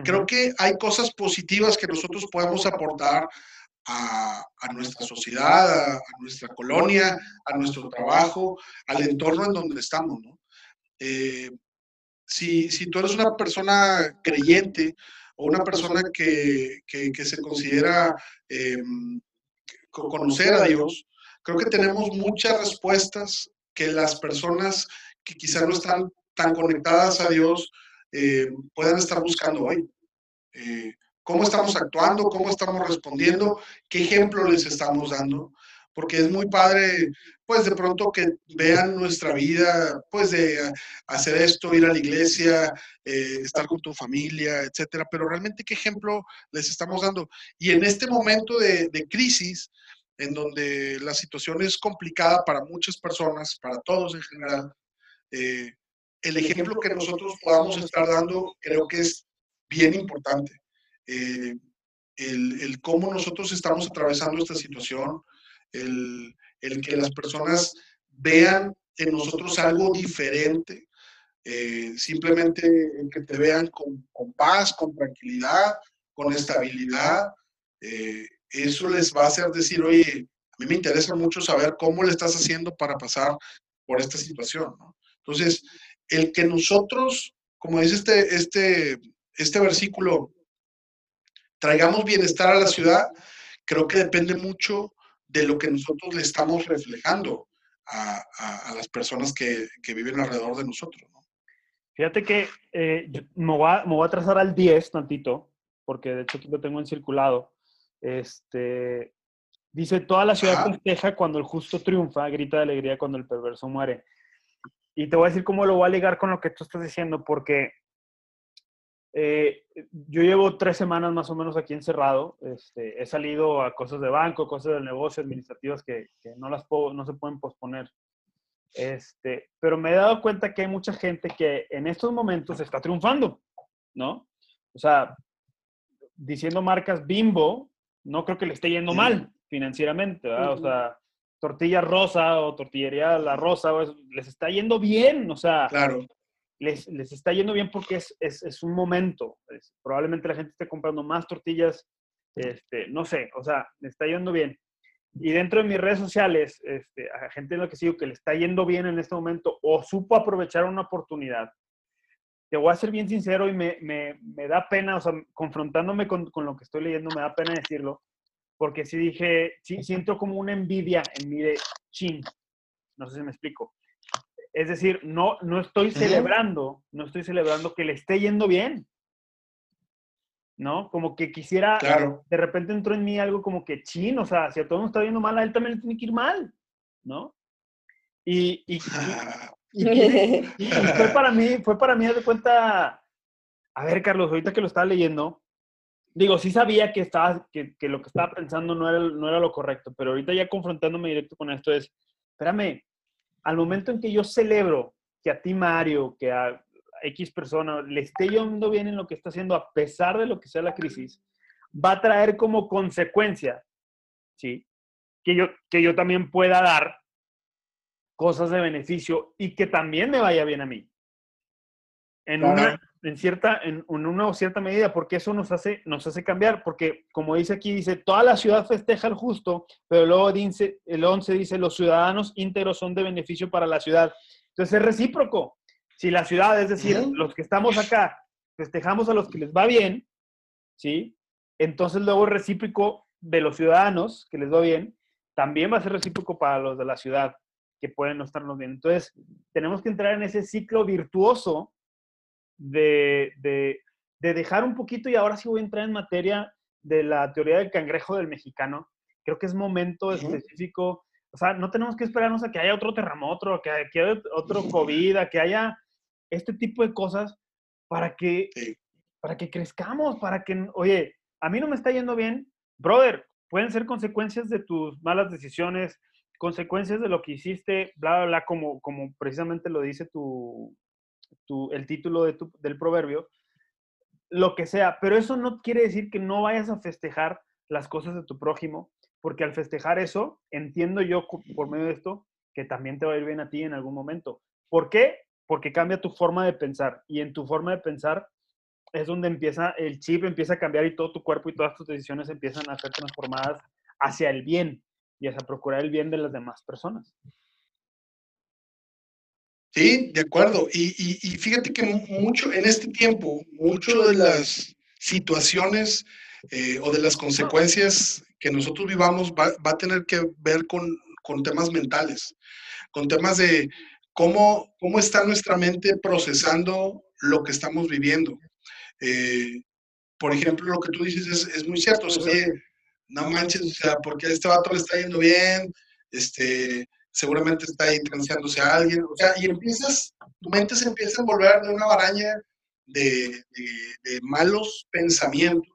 C: creo que hay cosas positivas que nosotros podemos aportar a, nuestra sociedad, a, nuestra colonia, a nuestro trabajo, al entorno en donde estamos. Eh, si, si, tú eres una persona creyente o una persona que, que, se considera eh, conocer a Dios, creo que tenemos muchas respuestas que las personas que quizás no están tan conectadas a Dios eh, puedan estar buscando hoy. Eh, ¿Cómo estamos actuando? ¿Cómo estamos respondiendo? ¿Qué ejemplo les estamos dando? Porque es muy padre, pues de pronto que vean nuestra vida, pues de hacer esto, ir a la iglesia, eh, estar con tu familia, etcétera. Pero realmente, ¿qué ejemplo les estamos dando? Y en este momento de, de crisis, en donde la situación es complicada para muchas personas, para todos en general, eh, el ejemplo que nosotros podamos estar dando creo que es bien importante. Eh, el, cómo nosotros estamos atravesando esta situación, el, que las personas vean en nosotros algo diferente, eh, simplemente el que te vean con, paz, con tranquilidad, con estabilidad, eso les va a hacer decir, oye, a mí me interesa mucho saber cómo le estás haciendo para pasar por esta situación. Entonces, el que nosotros, como dice este, este, este versículo, traigamos bienestar a la ciudad, creo que depende mucho de lo que nosotros le estamos reflejando a, las personas que, viven alrededor de nosotros.
A: Fíjate que eh, me, voy a, me, voy a, trazar al 10 tantito, porque de hecho aquí lo tengo encirculado. Este, dice, toda la ciudad festeja cuando el justo triunfa, grita de alegría cuando el perverso muere. Y te voy a decir cómo lo voy a ligar con lo que tú estás diciendo, porque eh, yo llevo tres semanas más o menos aquí encerrado. Este, he salido a cosas de banco, cosas de negocio, administrativas que, que no, las puedo, no se pueden posponer. Este, pero me he dado cuenta que hay mucha gente que en estos momentos está triunfando, ¿no? O sea, diciendo marcas Bimbo, no creo que le esté yendo mal financieramente, ¿verdad? O sea, tortilla rosa o tortillería la rosa, les está yendo bien, o sea,
C: claro.
A: Les, les está yendo bien porque es, es, es un momento. probablemente la gente esté comprando más tortillas, este, no sé, o sea, le está yendo bien. Y dentro de mis redes sociales, este, a gente en lo que sigo que le está yendo bien en este momento o supo aprovechar una oportunidad. Te voy a ser bien sincero y me, me, me da pena, o sea, confrontándome con, con, lo que estoy leyendo, me da pena decirlo, porque sí dije, sí, siento como una envidia en mi de chin. No sé si me explico. Es decir, no, no estoy celebrando, no estoy celebrando que le esté yendo bien. ¿No? Como que quisiera, de repente entró en mí algo como que chin, o sea, si a todo mundo está viendo mal, a él también le tiene que ir mal, ¿no? Y, y, y, fue para mí, fue para mí, de cuenta, a ver, Carlos, ahorita que lo estaba leyendo, digo, sí sabía que, estaba, que, que, lo que estaba pensando no era, no era lo correcto, pero ahorita ya confrontándome directo con esto es, espérame, al momento en que yo celebro que a ti, Mario, que a X persona le esté yendo bien en lo que está haciendo, a pesar de lo que sea la crisis, va a traer como consecuencia, ¿sí? Que yo, que yo también pueda dar cosas de beneficio y que también me vaya bien a mí. En una, en cierta, en, una o cierta medida, porque eso nos hace, nos hace cambiar, porque como dice aquí, dice, toda la ciudad festeja el justo, pero luego dice, el 11 dice, los ciudadanos íntegros son de beneficio para la ciudad. Entonces es recíproco. Si la ciudad, es decir, los que estamos acá, festejamos a los que les va bien, ¿sí? Entonces luego es recíproco de los ciudadanos que les va bien, también va a ser recíproco para los de la ciudad que pueden no estarnos bien. Entonces, tenemos que entrar en ese ciclo virtuoso de, de, dejar un poquito, y ahora sí voy a entrar en materia de la teoría del cangrejo del mexicano. Creo que es momento específico. O sea, no tenemos que esperarnos a que haya otro terremoto, que haya, otro COVID, a que haya este tipo de cosas para que, para que crezcamos, para que, oye, a mí no me está yendo bien, brother, pueden ser consecuencias de tus malas decisiones, consecuencias de lo que hiciste, bla, bla, bla, como, como precisamente lo dice tu, el título de del proverbio, lo que sea, pero eso no quiere decir que no vayas a festejar las cosas de tu prójimo, porque al festejar eso, entiendo yo por medio de esto que también te va a ir bien a ti en algún momento. ¿Por qué? Porque cambia tu forma de pensar y en tu forma de pensar es donde empieza el chip, empieza a cambiar y todo tu cuerpo y todas tus decisiones empiezan a ser transformadas hacia el bien y hacia procurar el bien de las demás personas.
C: Sí, de acuerdo. Y, y, fíjate que mucho en este tiempo, mucho de las situaciones eh, o de las consecuencias que nosotros vivamos va, a tener que ver con, con temas mentales, con temas de cómo, cómo está nuestra mente procesando lo que estamos viviendo. Eh, por ejemplo, lo que tú dices es, es muy cierto. O sea, no manches, o sea, porque a este vato le está yendo bien, este, seguramente está ahí transeándose a alguien, o sea, y empiezas, tu mente se empieza a envolver de una baraña de, de, malos pensamientos.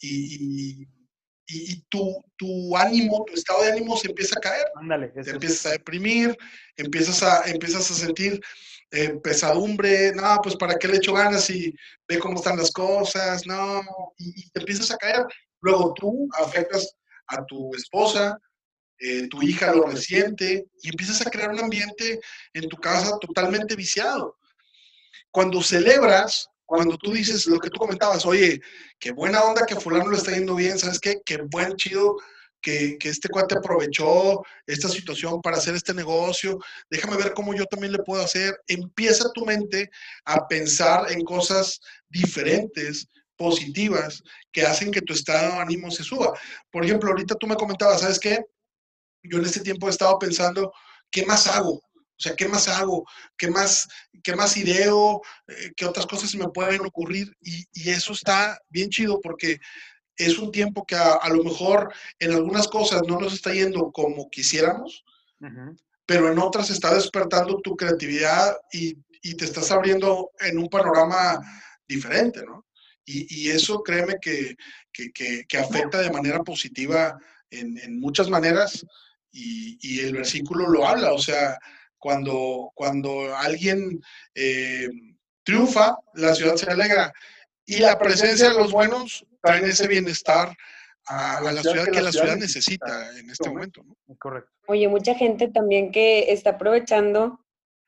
C: Y, y, tu, tu, ánimo, tu estado de ánimo se empieza a caer.
A: Ándale,
C: te empiezas a deprimir, empiezas a, empiezas a sentir eh, pesadumbre, no, pues para qué le echo ganas y ve cómo están las cosas, no, y, te empiezas a caer. Luego tú afectas a tu esposa, eh, tu hija lo resiente y empiezas a crear un ambiente en tu casa totalmente viciado. Cuando celebras, cuando tú dices lo que tú comentabas, oye, qué buena onda que fulano le está yendo bien, ¿sabes qué? Qué buen chido que, que, este cuate aprovechó esta situación para hacer este negocio, déjame ver cómo yo también le puedo hacer. Empieza tu mente a pensar en cosas diferentes, positivas, que hacen que tu estado de ánimo se suba. Por ejemplo, ahorita tú me comentabas, ¿sabes qué? Yo en este tiempo he estado pensando, ¿qué más hago? O sea, ¿qué más hago? ¿Qué más, qué más ideo? Eh, ¿Qué otras cosas se me pueden ocurrir? Y, eso está bien chido porque es un tiempo que a, lo mejor en algunas cosas no nos está yendo como quisiéramos, pero en otras está despertando tu creatividad y, te estás abriendo en un panorama diferente, ¿no? Y, eso créeme que, que, afecta de manera positiva en, en muchas maneras y, el versículo lo habla, o sea, cuando, cuando alguien eh, triunfa, la ciudad se alegra. Y la presencia de los buenos trae ese bienestar a, la ciudad que la ciudad necesita en este momento.
A: Correcto.
B: Oye, mucha gente también que está aprovechando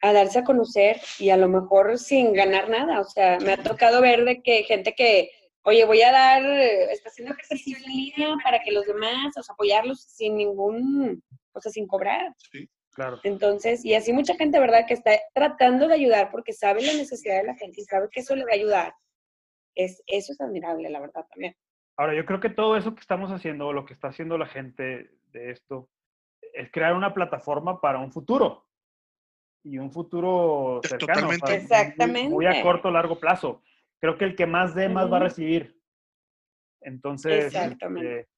B: a darse a conocer y a lo mejor sin ganar nada. O sea, me ha tocado ver de que gente que oye, voy a dar, está haciendo ejercicio en línea para que los demás, o sea, apoyarlos sin ningún, o sea, sin cobrar.
A: Sí, claro.
B: Entonces, y así mucha gente, ¿verdad?, que está tratando de ayudar porque sabe la necesidad de la gente y sabe que eso le va a ayudar. Es, eso es admirable, la verdad, también.
A: Ahora, yo creo que todo eso que estamos haciendo, lo que está haciendo la gente de esto, es crear una plataforma para un futuro. Y un futuro cercano.
B: Totalmente. Exactamente.
A: Muy, muy a corto, largo plazo creo que el que más dé, más va a recibir. Entonces, este,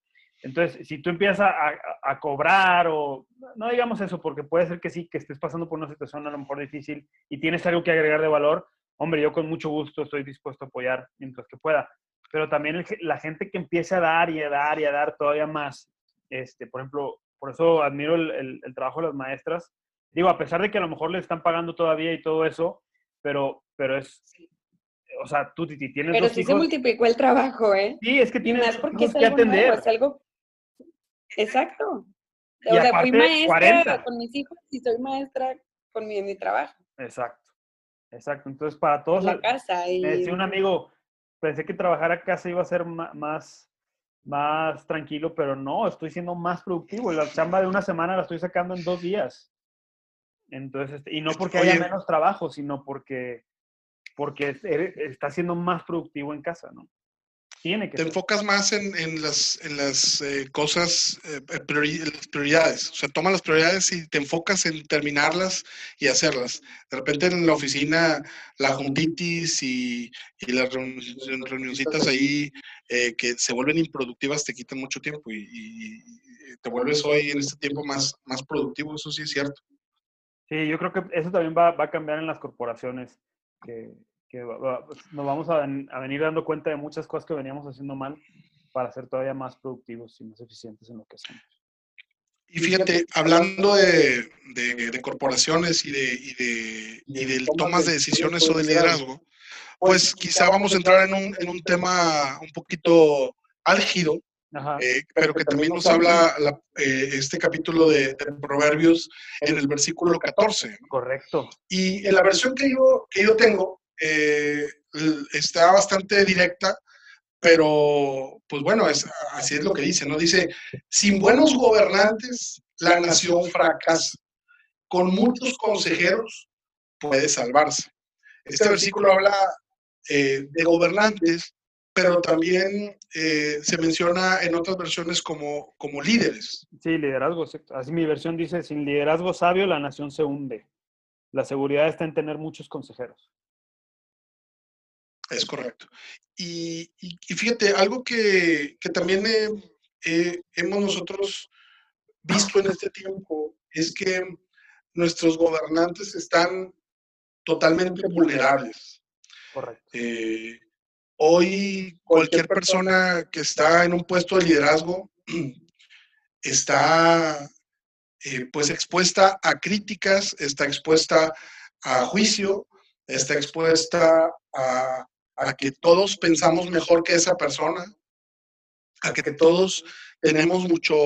A: entonces, si tú empiezas a, a, cobrar o, no digamos eso, porque puede ser que sí, que estés pasando por una situación a lo mejor difícil y tienes algo que agregar de valor, hombre, yo con mucho gusto estoy dispuesto a apoyar mientras que pueda. Pero también la gente que empiece a dar y a dar y a dar todavía más, este, por ejemplo, por eso admiro el, el trabajo de las maestras. Digo, a pesar de que a lo mejor le están pagando todavía y todo eso, pero, pero es, o sea, tú tienes
B: Pero sí se multiplicó el trabajo, ¿eh?
A: Sí, es que tienes
B: más porque es que atender. Nuevo, es algo... Exacto. o sea, fui maestra con mis hijos y soy maestra con mi, mi trabajo.
A: Exacto. Exacto. Entonces, para todos...
B: La casa. Y...
A: Me decía un amigo, pensé que trabajar a casa iba a ser más, más tranquilo, pero no, estoy siendo más productivo. La chamba de una semana la estoy sacando en dos días. Entonces, este, y no porque haya menos trabajo, sino porque porque está siendo más productivo en casa, ¿no? Tiene que
C: Te enfocas más en, en las, en las eh, cosas, eh, las prioridades. O sea, toma las prioridades y te enfocas en terminarlas y hacerlas. De repente en la oficina, la juntitis y, y las reunioncitas ahí eh, que se vuelven improductivas te quitan mucho tiempo y, y, te vuelves hoy en este tiempo más, más productivo. Eso sí es cierto.
A: Sí, yo creo que eso también va, va a cambiar en las corporaciones que, pues, nos vamos a, venir dando cuenta de muchas cosas que veníamos haciendo mal para ser todavía más productivos y más eficientes en lo que hacemos.
C: Y fíjate, hablando de, de, corporaciones y de, y de, y de tomas de decisiones o de liderazgo, pues quizá vamos a entrar en un, en un tema un poquito álgido, eh, pero que también nos habla eh, este capítulo de, Proverbios en el versículo 14.
A: Correcto.
C: Y en la versión que yo, que yo tengo eh, está bastante directa, pero pues bueno, es, así es lo que dice, ¿no? Dice, sin buenos gobernantes, la nación fracasa. Con muchos consejeros puede salvarse. Este versículo habla de gobernantes pero también eh, se menciona en otras versiones como, como líderes.
A: Sí, liderazgo. Así mi versión dice, sin liderazgo sabio la nación se hunde. La seguridad está en tener muchos consejeros.
C: Es correcto. Y, fíjate, algo que, también hemos nosotros visto en este tiempo es que nuestros gobernantes están totalmente vulnerables.
A: Correcto.
C: Eh, hoy cualquier persona que está en un puesto de liderazgo está eh, pues expuesta a críticas, está expuesta a juicio, está expuesta a, a que todos pensamos mejor que esa persona, a que todos tenemos mucho,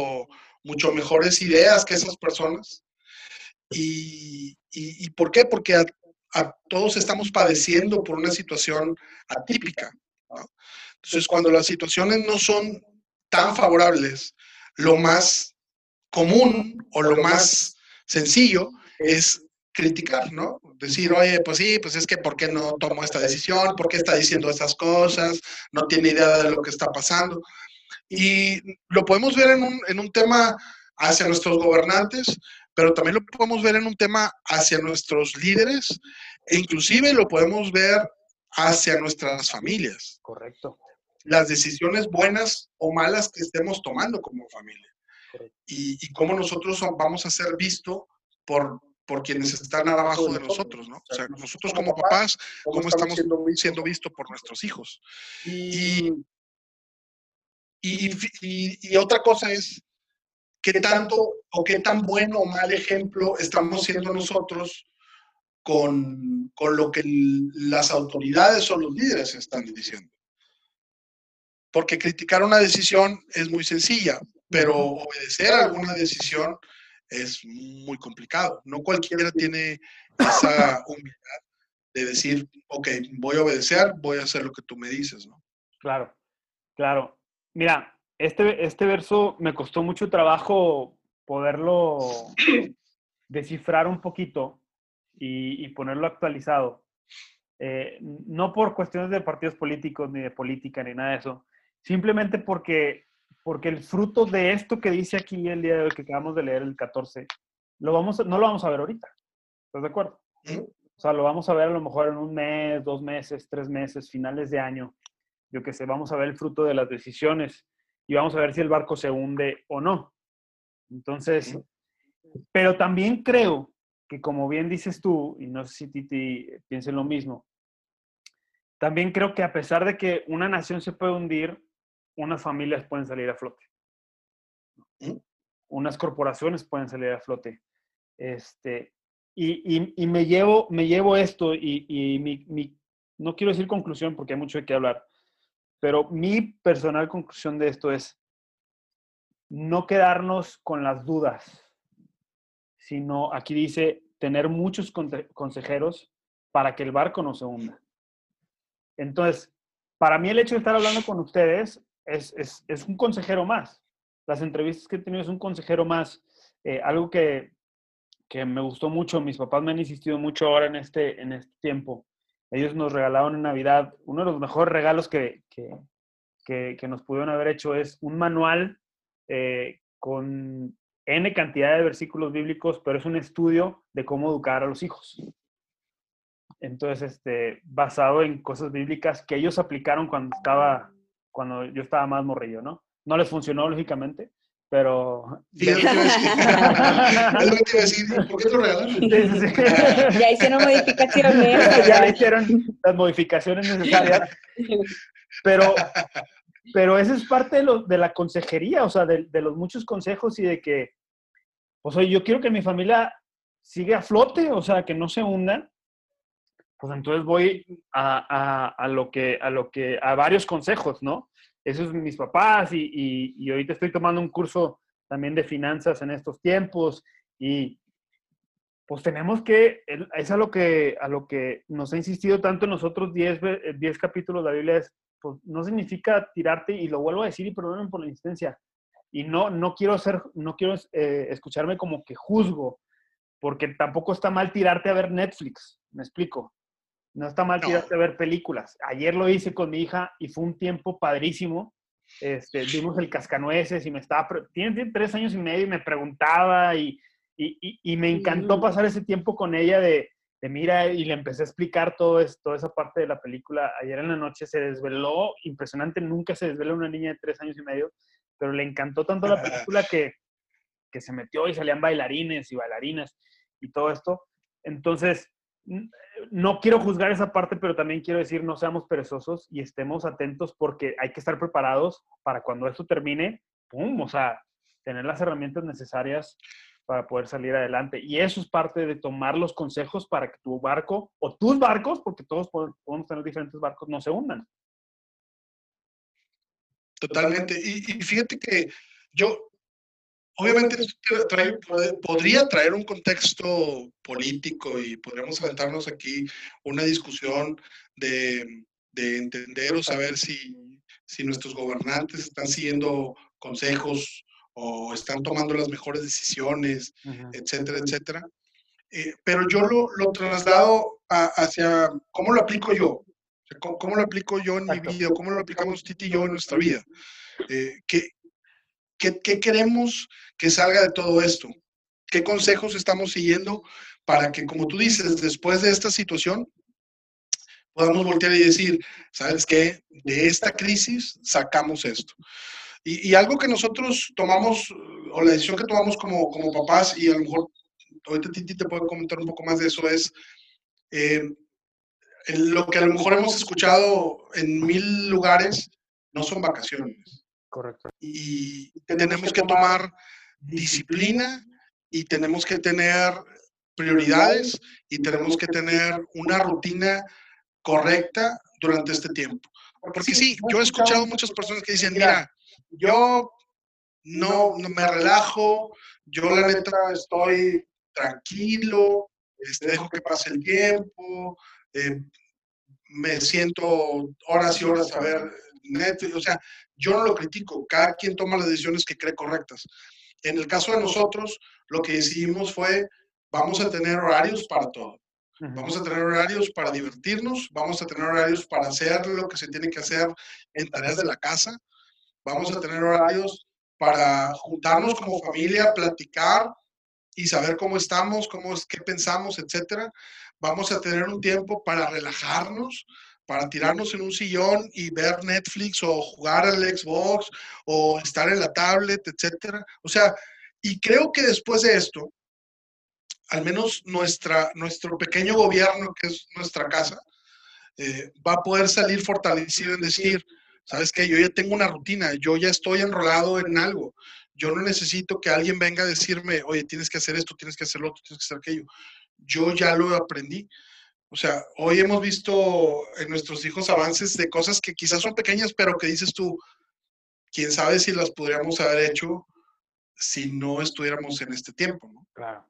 C: mucho mejores ideas que esas personas. ¿Y, y, por qué? Porque a, todos estamos padeciendo por una situación atípica. Entonces, cuando las situaciones no son tan favorables, lo más común o lo más sencillo es criticar, ¿no? Decir, oye, pues sí, pues es que ¿por qué no tomó esta decisión? ¿Por qué está diciendo estas cosas? No tiene idea de lo que está pasando. Y lo podemos ver en un, en un tema hacia nuestros gobernantes, pero también lo podemos ver en un tema hacia nuestros líderes e inclusive lo podemos ver hacia nuestras familias.
A: Correcto.
C: Las decisiones buenas o malas que estemos tomando como familia. Y, y, cómo nosotros vamos a ser visto por, por quienes están abajo de nosotros, ¿no? O sea, nosotros como papás, cómo estamos siendo vistos por nuestros hijos. Y, y, otra cosa es qué tanto o qué tan bueno o mal ejemplo estamos siendo nosotros con, con lo que las autoridades o los líderes están diciendo. Porque criticar una decisión es muy sencilla, pero obedecer a alguna decisión es muy complicado. No cualquiera tiene esa humildad de decir, ok, voy a obedecer, voy a hacer lo que tú me dices, ¿no?
A: Claro, claro. Mira, este, este verso me costó mucho trabajo poderlo descifrar un poquito y, ponerlo actualizado. Eh, no por cuestiones de partidos políticos, ni de política, ni nada de eso. Simplemente porque porque el fruto de esto que dice aquí el día de hoy que acabamos de leer, el 14, lo vamos no lo vamos a ver ahorita. ¿Estás de acuerdo? O sea, lo vamos a ver a lo mejor en un mes, dos meses, tres meses, finales de año. Yo qué sé, vamos a ver el fruto de las decisiones y vamos a ver si el barco se hunde o no. Entonces, pero también creo que como bien dices tú, y no sé si Titi piensa lo mismo, también creo que a pesar de que una nación se puede hundir, unas familias pueden salir a flote. Unas corporaciones pueden salir a flote. Este, y, me, llevo, me llevo esto y, mi, no quiero decir conclusión porque hay mucho de qué hablar, pero mi personal conclusión de esto es no quedarnos con las dudas, sino aquí dice tener muchos consejeros para que el barco no se hunda. Entonces, para mí el hecho de estar hablando con ustedes es, un consejero más. Las entrevistas que he tenido es un consejero más. Eh, algo que, me gustó mucho, mis papás me han insistido mucho ahora en este, en este tiempo. Ellos nos regalaron en Navidad, uno de los mejores regalos que, que, nos pudieron haber hecho es un manual eh, con N cantidad de versículos bíblicos, pero es un estudio de cómo educar a los hijos. Entonces, este, basado en cosas bíblicas que ellos aplicaron cuando estaba cuando yo estaba más morrillo, ¿no? No les funcionó, lógicamente, pero...
C: Sí, es lo que iba a decir. ¿Por qué lo regalaron?
B: Ya hicieron modificaciones.
A: ya hicieron las modificaciones necesarias. Pero, pero esa es parte de, lo, de la consejería, o sea, de, de, los muchos consejos y de que, pues oye, yo quiero que mi familia siga a flote, o sea, que no se hunda pues entonces voy a, a, lo que, a lo que, a varios consejos, ¿no? Esos son mis papás y, y, y, ahorita estoy tomando un curso también de finanzas en estos tiempos y pues tenemos que, es a lo que, a lo que nos ha insistido tanto nosotros 10 diez capítulos de la Biblia, es, pues no significa tirarte, y lo vuelvo a decir y perdonen por la insistencia, y no, no quiero ser, no quiero eh, escucharme como que juzgo, porque tampoco está mal tirarte a ver Netflix, me explico. No está mal
C: No.
A: tirarte a ver películas. Ayer lo hice con mi hija y fue un tiempo padrísimo. Este, vimos el Cascanueces y me estaba... Tiene, tres años y medio y me preguntaba y, y, y- y me encantó pasar ese tiempo con ella de, de mira y le empecé a explicar todo esto, toda esa parte de la película. Ayer en la noche se desveló, impresionante, nunca se desvela una niña de tres años y medio, pero le encantó tanto la película que, que se metió y salían bailarines y bailarinas y todo esto. Entonces, no quiero juzgar esa parte, pero también quiero decir, no seamos perezosos y estemos atentos porque hay que estar preparados para cuando esto termine, ¡pum! O sea, tener las herramientas necesarias para poder salir adelante. Y eso es parte de tomar los consejos para que tu barco o tus barcos, porque todos po- podemos tener diferentes barcos, no se hundan.
C: Totalmente. Y, y fíjate que yo, obviamente, trae- podría traer un contexto político y podríamos aventarnos aquí una discusión de, de entender o saber si, si nuestros gobernantes están siguiendo consejos o están tomando las mejores decisiones, etcétera, etcétera. Eh, pero yo lo, lo traslado a- hacia cómo lo aplico yo. ¿Cómo, cómo lo aplico yo en mi
A: Exacto.
C: vida? ¿Cómo lo aplicamos Titi y yo en nuestra vida? Eh, ¿qué, qué, queremos que salga de todo esto? ¿Qué consejos estamos siguiendo para que, como tú dices, después de esta situación, podamos voltear y decir, ¿sabes qué? De esta crisis sacamos esto. Y, y algo que nosotros tomamos, o la decisión que tomamos como, como papás, y a lo mejor ahorita Titi te puede comentar un poco más de eso, es eh, lo que a lo mejor hemos escuchado en mil lugares, no son vacaciones.
A: Correcto.
C: Y tenemos que tomar disciplina y tenemos que tener prioridades y tenemos que tener una rutina correcta durante este tiempo. Porque sí, yo he escuchado muchas personas que dicen, mira, yo no, no me relajo, yo la neta estoy tranquilo, este, dejo que pase el tiempo, eh, me siento horas y horas a ver Netflix, o sea, yo no lo critico, cada quien toma las decisiones que cree correctas. En el caso de nosotros, lo que decidimos fue, vamos a tener horarios para todo. Vamos a tener horarios para divertirnos, vamos a tener horarios para hacer lo que se tiene que hacer en tareas de la casa, vamos a tener horarios para juntarnos como familia, platicar y saber cómo estamos, cómo es, qué pensamos, etcétera. Vamos a tener un tiempo para relajarnos, para tirarnos en un sillón y ver Netflix o jugar al Xbox o estar en la tablet, etcétera. O sea, y creo que después de esto, al menos nuestra, nuestro pequeño gobierno, que es nuestra casa, eh, va a poder salir fortalecido en decir, sabes qué, yo ya tengo una rutina, yo ya estoy enrolado en algo, yo no necesito que alguien venga a decirme, oye, tienes que hacer esto, tienes que hacer lo otro, tienes que hacer aquello. Yo ya lo aprendí. O sea, hoy hemos visto en nuestros hijos avances de cosas que quizás son pequeñas, pero que dices tú, quién sabe si las podríamos haber hecho si no estuviéramos en este tiempo, ¿no?
A: Claro,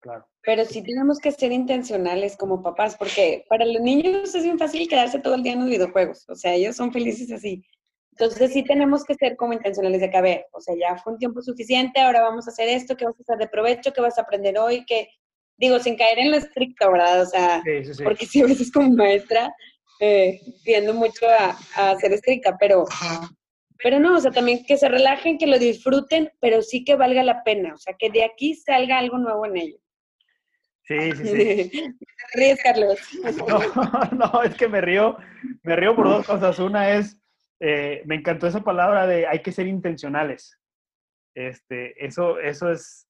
A: claro.
B: Pero sí tenemos que ser intencionales como papás, porque para los niños es bien fácil quedarse todo el día en los videojuegos, o sea, ellos son felices así. Entonces sí tenemos que ser como intencionales de que, a ver, o sea, ya fue un tiempo suficiente, ahora vamos a hacer esto, que vas a hacer de provecho, que vas a aprender hoy, que, digo, sin caer en lo estricto, ¿verdad? O sea,
A: Sí, sí, sí.
B: porque sí, a veces como maestra eh, tiendo mucho a, a ser estricta, pero, pero no, o sea, también que se relajen, que lo disfruten, pero sí que valga la pena, o sea, que de aquí salga algo nuevo en ellos.
A: Sí, sí, sí.
B: Te ríes, Carlos.
A: No, no, es que me río, me río por dos cosas. Una es, eh, me encantó esa palabra de hay que ser intencionales. Este, eso, eso es,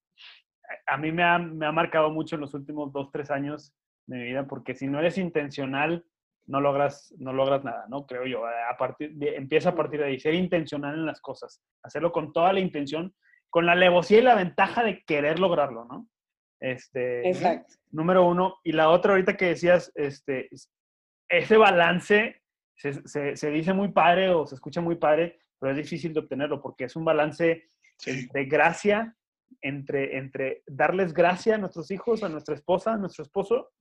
A: a mí me ha, me ha marcado mucho en los últimos dos, tres años de mi vida, porque si no eres intencional, no logras, no logras nada, ¿no? Creo yo. A partir de- empieza a partir de ahí, ser intencional en las cosas, hacerlo con toda la intención, con la alevosía y la ventaja de querer lograrlo, ¿no? Este,
B: Exacto.
A: número uno. Y la otra, ahorita que decías, este, ese balance se, se- se dice muy padre o se escucha muy padre, pero es difícil de obtenerlo porque es un balance
C: Sí.
A: de gracia, entre, entre darles gracia a nuestros hijos, a nuestra esposa, a nuestro esposo,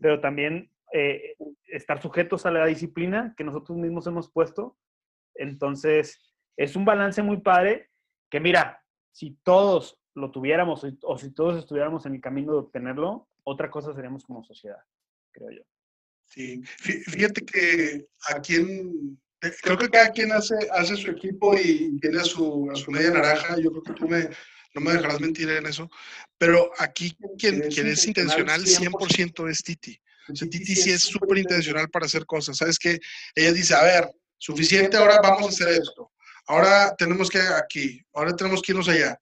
A: pero también eh, estar sujetos a la disciplina que nosotros mismos hemos puesto. Entonces, es un balance muy padre que mira, si todos lo tuviéramos o- si todos estuviéramos en el camino de obtenerlo, otra cosa seríamos como sociedad, creo yo.
C: Sí, fíjate que aquí en, creo que cada quien hace, hace su equipo y tiene a su, a su media naranja. Yo creo que tú me, no me dejarás mentir en eso. Pero aquí quien, quien es intencional 100% es Titi. O sea, Titi sí es súper intencional para hacer cosas. ¿Sabes qué? Ella dice, a ver, suficiente, ahora vamos a hacer esto. Ahora tenemos que aquí, ahora tenemos que irnos allá.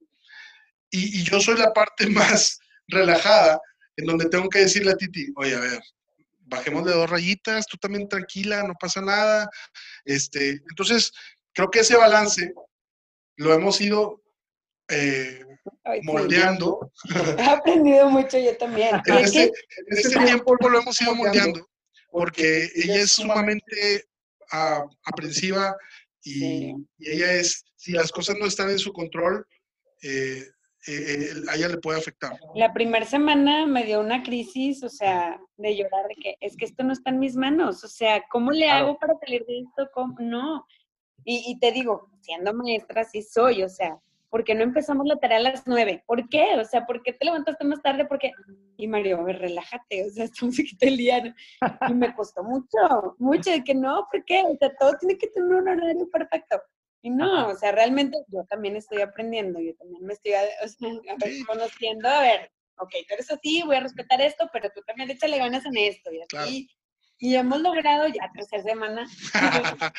C: Y, y yo soy la parte más relajada en donde tengo que decirle a Titi, oye, a ver, bajemos de dos rayitas, tú también tranquila, no pasa nada. Este, entonces, creo que ese balance lo hemos ido eh, moldeando.
B: He aprendido mucho yo también.
C: En este, tiempo lo hemos ido moldeando porque ella es sumamente uh, aprensiva y, ella es, si las cosas no están en su control, eh, eh, a ella le puede afectar.
B: La primera semana me dio una crisis, o sea, de llorar de que es que esto no está en mis manos, o sea, ¿cómo le hago para salir de esto? No. Y, y, te digo, siendo maestra, sí soy, o sea, ¿por qué no empezamos la tarea a las nueve? ¿Por qué? O sea, ¿por qué te levantaste más tarde? Porque, y Mario, a ver, relájate, o sea, estamos aquí todo el día, y me costó mucho, mucho, de que no, ¿por qué? O sea, todo tiene que tener un horario perfecto. Y no, o sea, realmente yo también estoy aprendiendo, yo también me estoy conociendo, a ver, ok, tú eres así, voy a respetar esto, pero tú también échale ganas en esto, y así. Y hemos logrado ya tercera semana,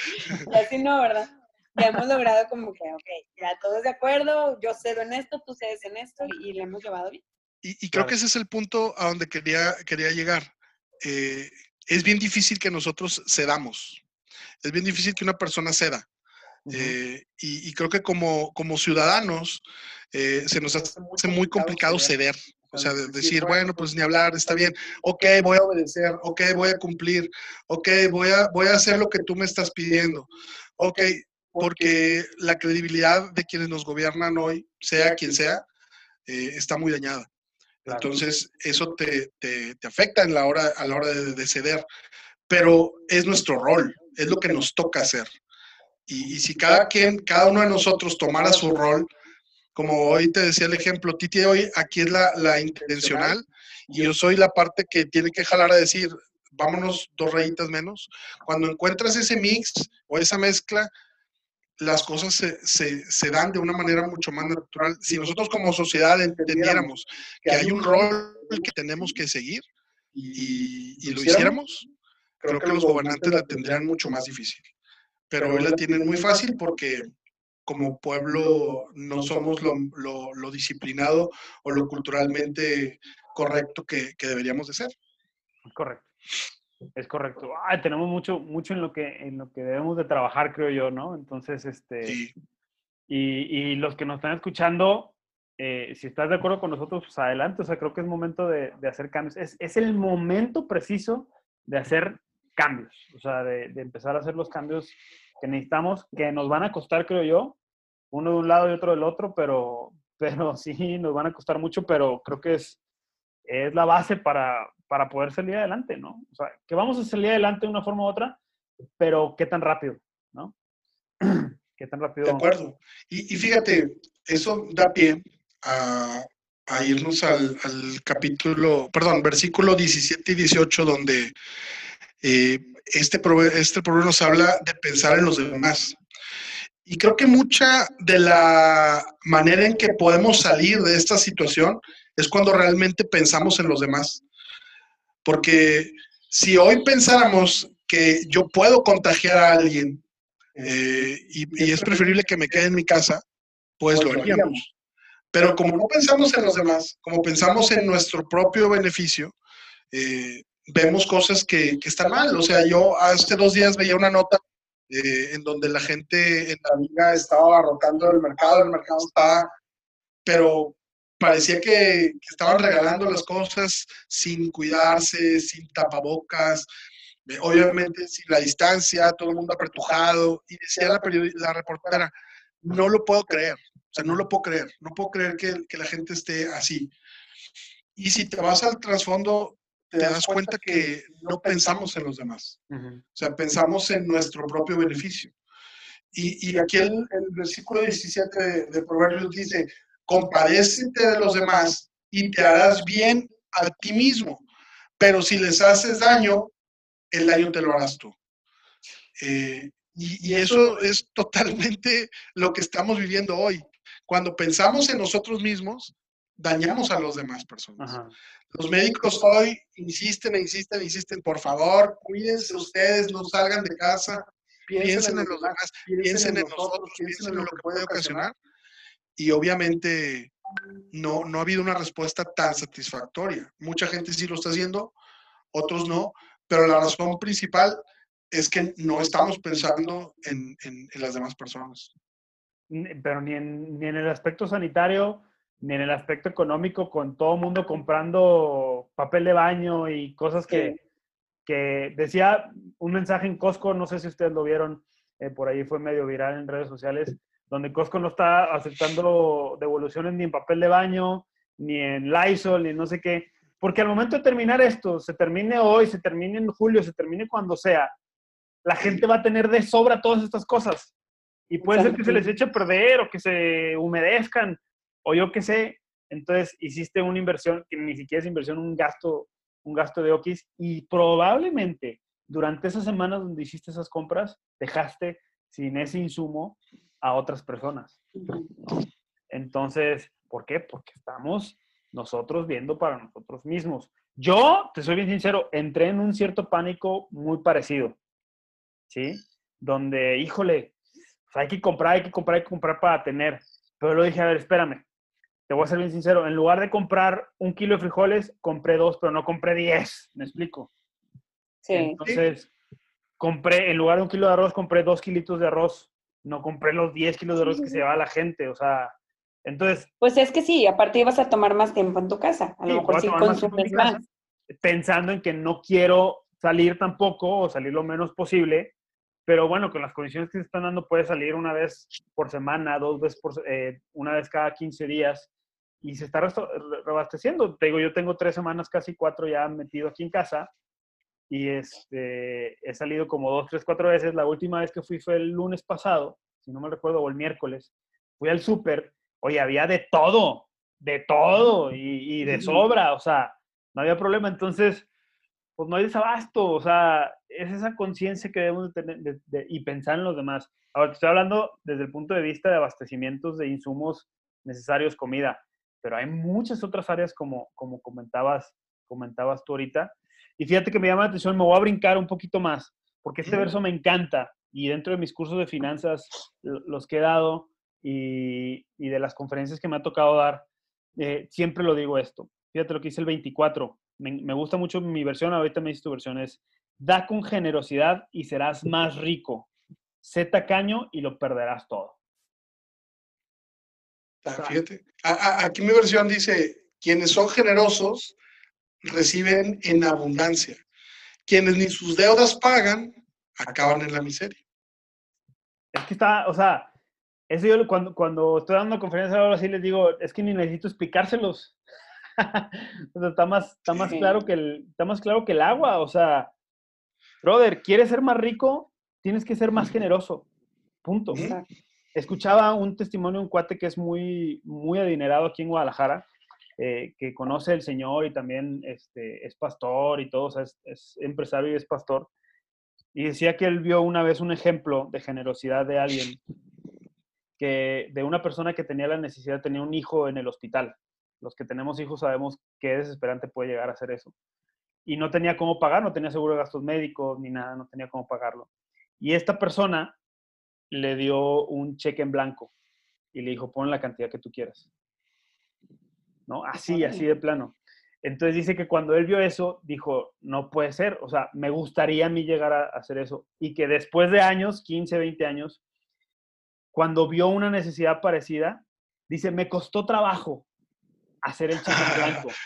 B: y así no, ¿verdad? Ya hemos logrado como que, ok, ya todos de acuerdo, yo cedo en esto, tú cedes en esto, y, lo hemos llevado bien.
C: Y, creo que ese es el punto a donde quería, quería llegar. Eh, es bien difícil que nosotros cedamos. Es bien difícil que una persona ceda. Eh, y, creo que como, como ciudadanos eh, se nos hace muy complicado ceder. O sea, decir, bueno, pues ni hablar, está bien, ok, voy a obedecer, ok, voy a cumplir, ok, voy a, voy a hacer lo que tú me estás pidiendo, ok, porque la credibilidad de quienes nos gobiernan hoy, sea quien sea, eh, está muy dañada. Entonces, eso te, te, afecta en la hora, a la hora de, de ceder, pero es nuestro rol, es lo que nos toca hacer. Y, si cada quien, cada uno de nosotros tomara su rol, como hoy te decía el ejemplo, Titi hoy aquí es la, la intencional y yo soy la parte que tiene que jalar a decir, vámonos dos rayitas menos. Cuando encuentras ese mix o esa mezcla, las cosas se, se, dan de una manera mucho más natural. Si nosotros como sociedad entendiéramos que hay un rol que tenemos que seguir y, lo hiciéramos, creo que los gobernantes la tendrían mucho más difícil pero hoy la tienen muy fácil porque como pueblo no somos lo, lo, disciplinado o lo culturalmente correcto que, que, deberíamos de ser.
A: Correcto. Es correcto. tenemos mucho, mucho en lo que en lo que debemos de trabajar, creo yo, ¿no? Entonces, este. Y, y, los que nos están escuchando, eh, si estás de acuerdo con nosotros, pues adelante. O sea, creo que es momento de, de hacer cambios. Es, es, el momento preciso de hacer cambios. O sea, de, de empezar a hacer los cambios que necesitamos, que nos van a costar, creo yo, uno de un lado y otro del otro, pero, pero sí, nos van a costar mucho, pero creo que es, es la base para, para poder salir adelante, ¿no? O sea, que vamos a salir adelante de una forma u otra, pero qué tan rápido, ¿no? ¿Qué tan rápido?
C: De acuerdo. Y, y fíjate, eso da pie a, a irnos al, al, capítulo, perdón, versículo 17 y 18, donde eh, este, este problema nos habla de pensar en los demás. Y creo que mucha de la manera en que podemos salir de esta situación es cuando realmente pensamos en los demás. Porque si hoy pensáramos que yo puedo contagiar a alguien eh, y, es preferible que me quede en mi casa, pues lo haríamos. Pero como no pensamos en los demás, como pensamos en nuestro propio beneficio, eh, vemos cosas que, que, están mal. O sea, yo hace dos días veía una nota eh, en donde la gente en la liga estaba rotando el mercado, el mercado estaba, pero parecía que, que, estaban regalando las cosas sin cuidarse, sin tapabocas, eh, obviamente sin la distancia, todo el mundo apretujado, y decía la, la reportera, no lo puedo creer, o sea, no lo puedo creer, no puedo creer que, que la gente esté así. Y si te vas al trasfondo te das cuenta que no pensamos en los demás. O sea, pensamos en nuestro propio beneficio. Y, y aquí el, el, versículo 17 de, de, Proverbios dice, compadécete de los demás y te harás bien a ti mismo. Pero si les haces daño, el daño te lo harás tú. Eh, y, eso es totalmente lo que estamos viviendo hoy. Cuando pensamos en nosotros mismos, dañamos a las demás personas. Los médicos hoy insisten e insisten e insisten, por favor, cuídense ustedes, no salgan de casa, piensen, en, los demás, piensen en nosotros, piensen en lo que puede ocasionar. Y obviamente no, no ha habido una respuesta tan satisfactoria. Mucha gente sí lo está haciendo, otros no, pero la razón principal es que no estamos pensando en, las demás personas.
A: Pero ni en, ni en, el aspecto sanitario, ni en el aspecto económico, con todo el mundo comprando papel de baño y cosas que, que decía un mensaje en Costco, no sé si ustedes lo vieron, eh, por ahí fue medio viral en redes sociales, donde Costco no está aceptando devoluciones ni en papel de baño, ni en Lysol, ni no sé qué. Porque al momento de terminar esto, se termine hoy, se termine en julio, se termine cuando sea, la gente va a tener de sobra todas estas cosas. Y puede ser que se les eche a perder o que se humedezcan o yo qué sé. Entonces hiciste una inversión que ni siquiera es inversión, un gasto, un gasto de Oquis y probablemente durante esas semanas donde hiciste esas compras dejaste sin ese insumo a otras personas. Entonces, ¿por qué? Porque estamos nosotros viendo para nosotros mismos. Yo, te soy bien sincero, entré en un cierto pánico muy parecido. ¿sí? Donde, híjole, pues, hay que comprar, hay que comprar, hay que comprar para tener. Pero lo dije, a ver, espérame, te voy a ser bien sincero, en lugar de comprar un kilo de frijoles, compré dos, pero no compré diez, ¿me explico? Sí. Entonces, compré, en lugar de un kilo de arroz, compré dos kilitos de arroz, no compré los diez kilos de arroz que se lleva la gente, o sea, entonces...
B: Pues es que sí, aparte ibas a tomar más tiempo en tu casa, a lo mejor sí consumes más.
A: Pensando en que no quiero salir tampoco o salir lo menos posible, pero bueno, con las condiciones que se están dando, puede salir una vez por semana, dos veces por, eh, una vez cada 15 días y se está reabasteciendo. Te digo, yo tengo tres semanas, casi cuatro ya metido aquí en casa y este, he salido como dos, tres, cuatro veces. La última vez que fui fue el lunes pasado, si no me recuerdo, o el miércoles. Fui al súper, oye, había de todo, de todo y, y de sobra, o sea, no había problema. Entonces, pues no hay desabasto, o sea, es esa conciencia que debemos tener y pensar en los demás. Ahora, te estoy hablando desde el punto de vista de abastecimientos de insumos necesarios, comida, pero hay muchas otras áreas como, como comentabas, comentabas tú ahorita. Y fíjate que me llama la atención, me voy a brincar un poquito más, porque este verso me encanta y dentro de mis cursos de finanzas, los que he dado y, y de las conferencias que me ha tocado dar, eh, siempre lo digo esto. Fíjate lo que dice el 24 me, gusta mucho mi versión, ahorita me dice tu versión, es, da con generosidad y serás más rico. Sé tacaño y lo perderás todo.
C: Ah, fíjate, aquí mi versión dice, quienes son generosos reciben en abundancia. Quienes ni sus deudas pagan, acaban en la miseria.
A: Es que está, o sea, eso yo cuando, cuando estoy dando conferencias ahora sí les digo, es que ni necesito explicárselos. está más, está, más claro que el, está más claro que el agua. O sea, brother, ¿quieres ser más rico? Tienes que ser más generoso. Punto. Escuchaba un testimonio de un cuate que es muy, muy adinerado aquí en Guadalajara, eh, que conoce al Señor y también este, es pastor y todo, es, es, empresario y es pastor. Y decía que él vio una vez un ejemplo de generosidad de alguien, que de una persona que tenía la necesidad, tenía un hijo en el hospital los que tenemos hijos sabemos qué desesperante puede llegar a ser eso. Y no tenía cómo pagar, no tenía seguro de gastos médicos ni nada, no tenía cómo pagarlo. Y esta persona le dio un cheque en blanco y le dijo, pon la cantidad que tú quieras. ¿No? Así, así de plano. Entonces dice que cuando él vio eso, dijo, no puede ser, o sea, me gustaría a mí llegar a hacer eso. Y que después de años, 15, 20 años, cuando vio una necesidad parecida, dice, me costó trabajo, hacer el cheque blanco.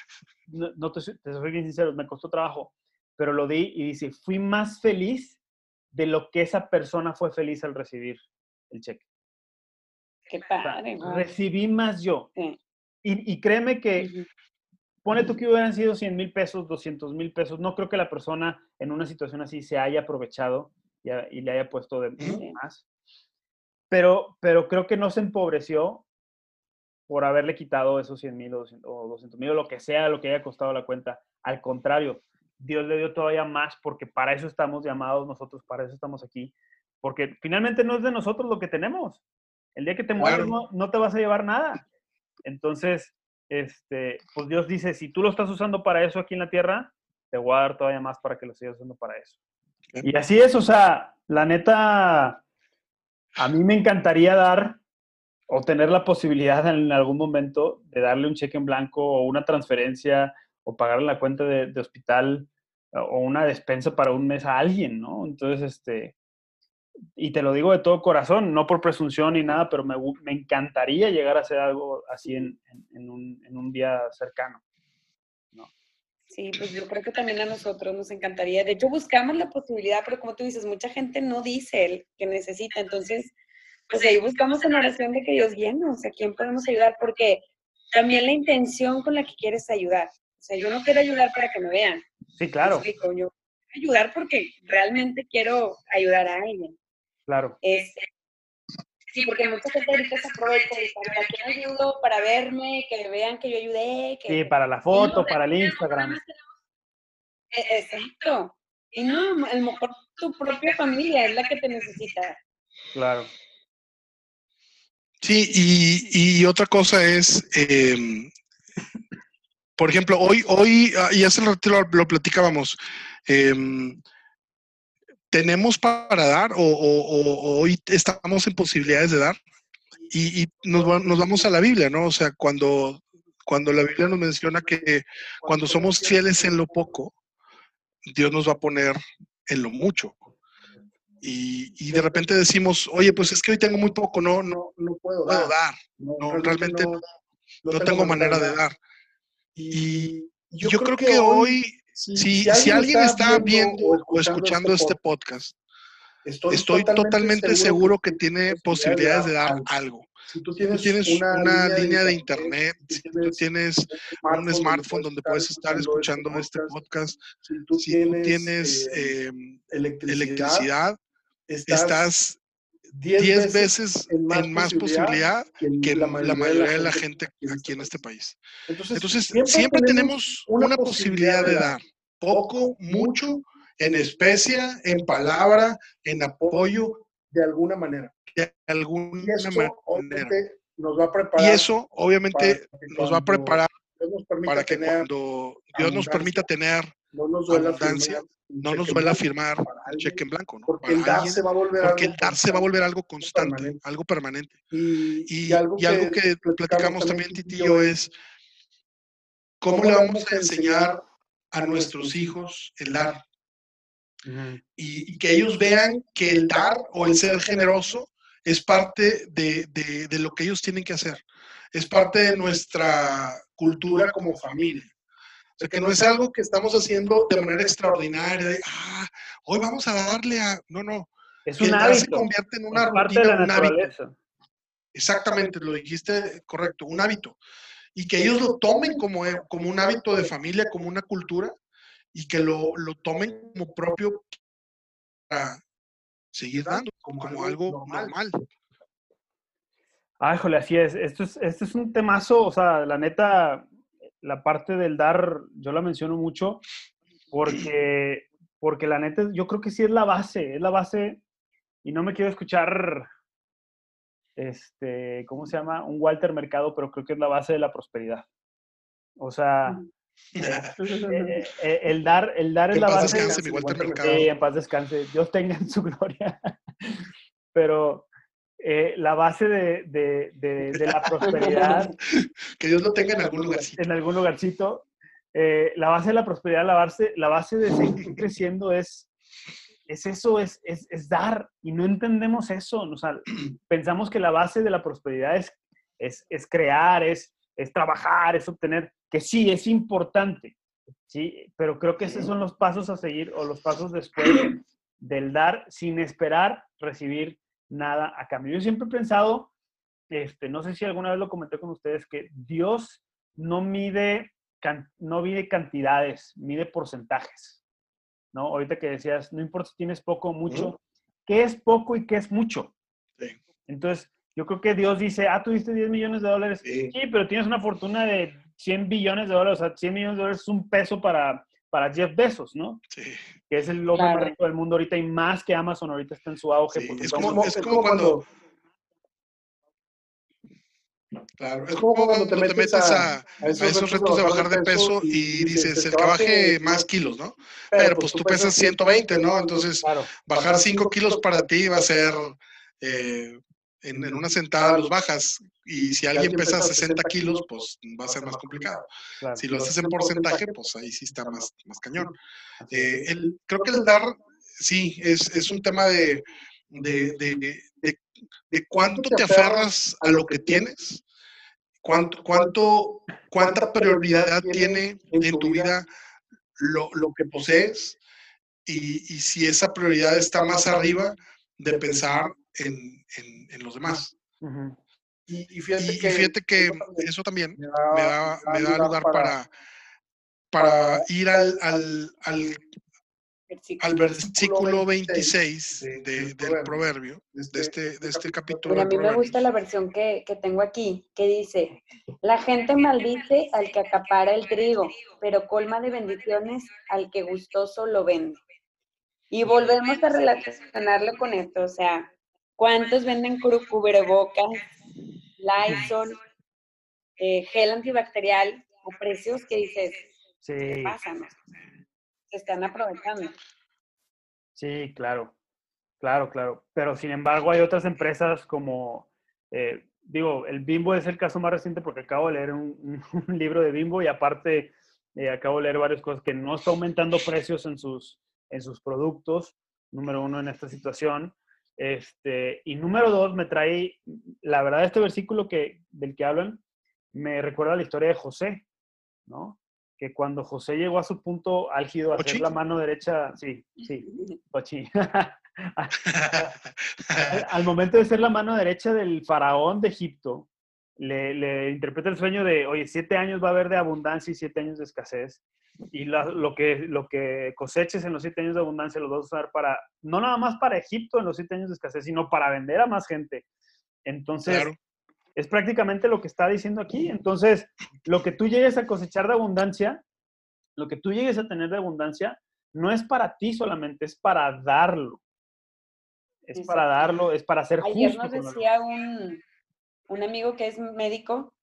A: No, te, soy bien sincero, me costó trabajo, pero lo di y dice, fui más feliz de lo que esa persona fue feliz al recibir el cheque.
B: Qué padre.
A: recibí más yo. Y, créeme que, pone tú que hubieran sido 100 mil pesos, 200 mil pesos, no creo que la persona en una situación así se haya aprovechado y, y le haya puesto de más. Pero, pero creo que no se empobreció por haberle quitado esos 100 mil o 200 mil o lo que sea, lo que haya costado la cuenta. Al contrario, Dios le dio todavía más porque para eso estamos llamados nosotros, para eso estamos aquí. Porque finalmente no es de nosotros lo que tenemos. El día que te mueres no, no, te vas a llevar nada. Entonces, este, pues Dios dice, si tú lo estás usando para eso aquí en la tierra, te voy a dar todavía más para que lo sigas usando para eso. Y así es, o sea, la neta, a mí me encantaría dar o tener la posibilidad en algún momento de darle un cheque en blanco o una transferencia o pagarle la cuenta de, de hospital o una despensa para un mes a alguien, ¿no? Entonces, este, y te lo digo de todo corazón, no por presunción ni nada, pero me, me encantaría llegar a hacer algo así en, en, un, en, un, día cercano. ¿no?
B: Sí, pues yo creo que también a nosotros nos encantaría. De hecho, buscamos la posibilidad, pero como tú dices, mucha gente no dice el que necesita. Entonces, pues ahí buscamos en oración de que Dios llene, o sea, ¿quién podemos ayudar? Porque también la intención con la que quieres ayudar. O sea, yo no quiero ayudar para que me vean.
A: Sí, claro.
B: Yo quiero ayudar porque realmente quiero ayudar a alguien.
A: Claro.
B: Este, sí, porque mucha gente ahorita se aprovecha y dice, ¿para qué ayudo? Para verme, que vean que yo ayudé. Que...
A: Sí, para la foto, para el Instagram.
B: E, exacto. Y no, a lo mejor tu propia familia es la que te necesita.
A: Claro.
C: Sí, y, y otra cosa es, eh, por ejemplo, hoy, hoy, ah, y hace rato lo, lo platicábamos, eh, tenemos para dar o, hoy estamos en posibilidades de dar y, nos, vamos a la Biblia, ¿no? O sea, cuando, cuando la Biblia nos menciona que cuando somos fieles en lo poco, Dios nos va a poner en lo mucho. Y, de repente decimos, oye, pues es que hoy tengo muy poco, no, no, no puedo dar. No, realmente no, tengo manera de dar. Y yo, creo que hoy si, alguien, está viendo o escuchando, este, este podcast, estoy, totalmente, seguro que tiene posibilidades de dar algo. Si tú tienes, una, línea de internet, si tú tienes un smartphone donde puedes estar escuchando este, este podcast, si tú tienes, eh, em, electricidad, estás 10 veces en más, posibilidad, que, la mayoría, de la gente aquí en este país. Entonces, siempre, tenemos una posibilidad de dar, poco, mucho, en especia, en palabra, en apoyo, de alguna manera. De alguna manera. Nos va a preparar y eso, obviamente, nos va a preparar para que cuando Dios nos permita tener no nos abundancia, no nos duela firmar un cheque en blanco, ¿no? Porque el dar se va a volver, algo, el dar se va a volver algo constante, algo permanente. Y, y, algo, que, platicamos también, Titillo, es cómo, le vamos a enseñar a nuestros hijos el dar. y, y, que ellos vean que el dar o el ser generoso es parte de, de, de lo que ellos tienen que hacer. Es parte de nuestra cultura como familia. O sea, que no es algo que estamos haciendo de manera extraordinaria, de, ah, hoy vamos a darle a... No, no.
A: Es un hábito. se
C: convierte en una rutina, un hábito. Exactamente, lo dijiste correcto, un hábito. Y que ellos lo tomen como, eh, como un hábito de familia, como una cultura, y que lo, lo tomen como propio para seguir dando, como, como algo normal. normal.
A: Ah, híjole, así es. Esto es, este es un temazo, o sea, la neta, la parte del dar, yo la menciono mucho porque, porque la neta, yo creo que sí es la base, es la base, y no me quiero escuchar, este, ¿cómo se llama? Un Walter Mercado, pero creo que es la base de la prosperidad. O sea, eh, eh, el dar, el dar es la base.
C: Descanse, mi Walter Mercado.
A: Sí, en paz descanse. Dios tenga en su gloria. pero eh, la base de, de, de, la prosperidad.
C: que Dios lo tenga en algún lugarcito.
A: En algún lugarcito. Eh, la base de la prosperidad, la base, la base de seguir creciendo es, es eso, es, es, es, dar. Y no entendemos eso. O sea, pensamos que la base de la prosperidad es, es, es crear, es, es trabajar, es obtener, que sí, es importante. Sí, pero creo que esos son los pasos a seguir o los pasos después del dar sin esperar recibir nada a cambio. Yo siempre he pensado, este, no sé si alguna vez lo comenté con ustedes, que Dios no mide, no mide cantidades, mide porcentajes. ¿no? Ahorita que decías, no importa si tienes poco o mucho, ¿qué es poco y qué es mucho? Entonces, yo creo que Dios dice, ah, tuviste 10 millones de dólares. Sí. pero tienes una fortuna de 100 billones de dólares. O sea, 100 millones de dólares es un peso para, para Jeff Bezos, ¿no?
C: Sí.
A: Que es el hombre
B: Claro.
A: más rico del mundo ahorita y más que Amazon ahorita está en su auge.
C: Sí, es como, es como cuando... Claro, es como cuando te metes a, a esos retos de bajar de peso y dices, el que baje más kilos, ¿no? Pero pues tú pesas 120, ¿no? Entonces,
A: Claro,
C: bajar 5 kilos para ti va a ser, eh, en, en una sentada los bajas. Y si alguien pesa 60 kilos, pues va a ser más complicado.
A: claro.
C: Si lo haces en porcentaje, pues ahí sí está más, más cañón. Eh, el, creo que el dar, sí, es, es un tema de, de, de, de- de cuánto te aferras a lo que tienes, cuánto, cuánto, cuánta prioridad tiene en tu vida lo, lo que posees y, y si esa prioridad está más arriba de pensar en, en- en los demás.
A: Ujú.
C: Y, y fíjate, que, y fíjate que eso también
D: me
C: me da, me da lugar para, para ir al, al, al, al versículo 26
D: de-
C: de-
D: del
C: proverbio, de este, de este capítulo.
B: Mira, a mí me gusta la versión que, que tengo aquí, que dice, la gente maldice al que acapara el trigo, pero colma de bendiciones al que gustoso lo vende. Y volvemos a relacionarlo con esto, o sea, ¿cuántos venden cubrebocas, Lysol, eh, gel antibacterial a precios que dices, ¿qué
A: Sí,
B: pasa? no? Se están aprovechando.
A: sí, claro. Claro, claro. Pero sin embargo, hay otras empresas como, eh, digo, el Bimbo es el caso más reciente porque acabo de leer un, un libro de Bimbo y aparte eh, acabo de leer varias cosas que no está aumentando precios en sus, en sus productos, número uno en esta situación. Este, y número dos, me trae, la verdad, este versículo que, del que hablan, me recuerda la historia de José, ¿no? Que cuando José llegó a su punto álgido, a hacer la mano derecha, sí, sí, Ochi. al, al momento de ser la mano derecha del faraón de Egipto, le, le interpreta el sueño de, oye, siete años va a haber de abundancia y siete años de escasez. Y la- lo, que, lo que coseches en los siete años de abundancia los vas a usar para, no nada más para Egipto en los siete años de escasez, sino para vender a más gente. Entonces,
C: Claro.
A: es prácticamente lo que está diciendo aquí. Entonces, lo que tú llegues a cosechar de abundancia, lo que tú llegues a tener de abundancia, no es para ti solamente, es para darlo. Es para darlo, es para ser
B: Ayer
A: justo.
B: nos
A: con lo-
B: decía un, un amigo que es médico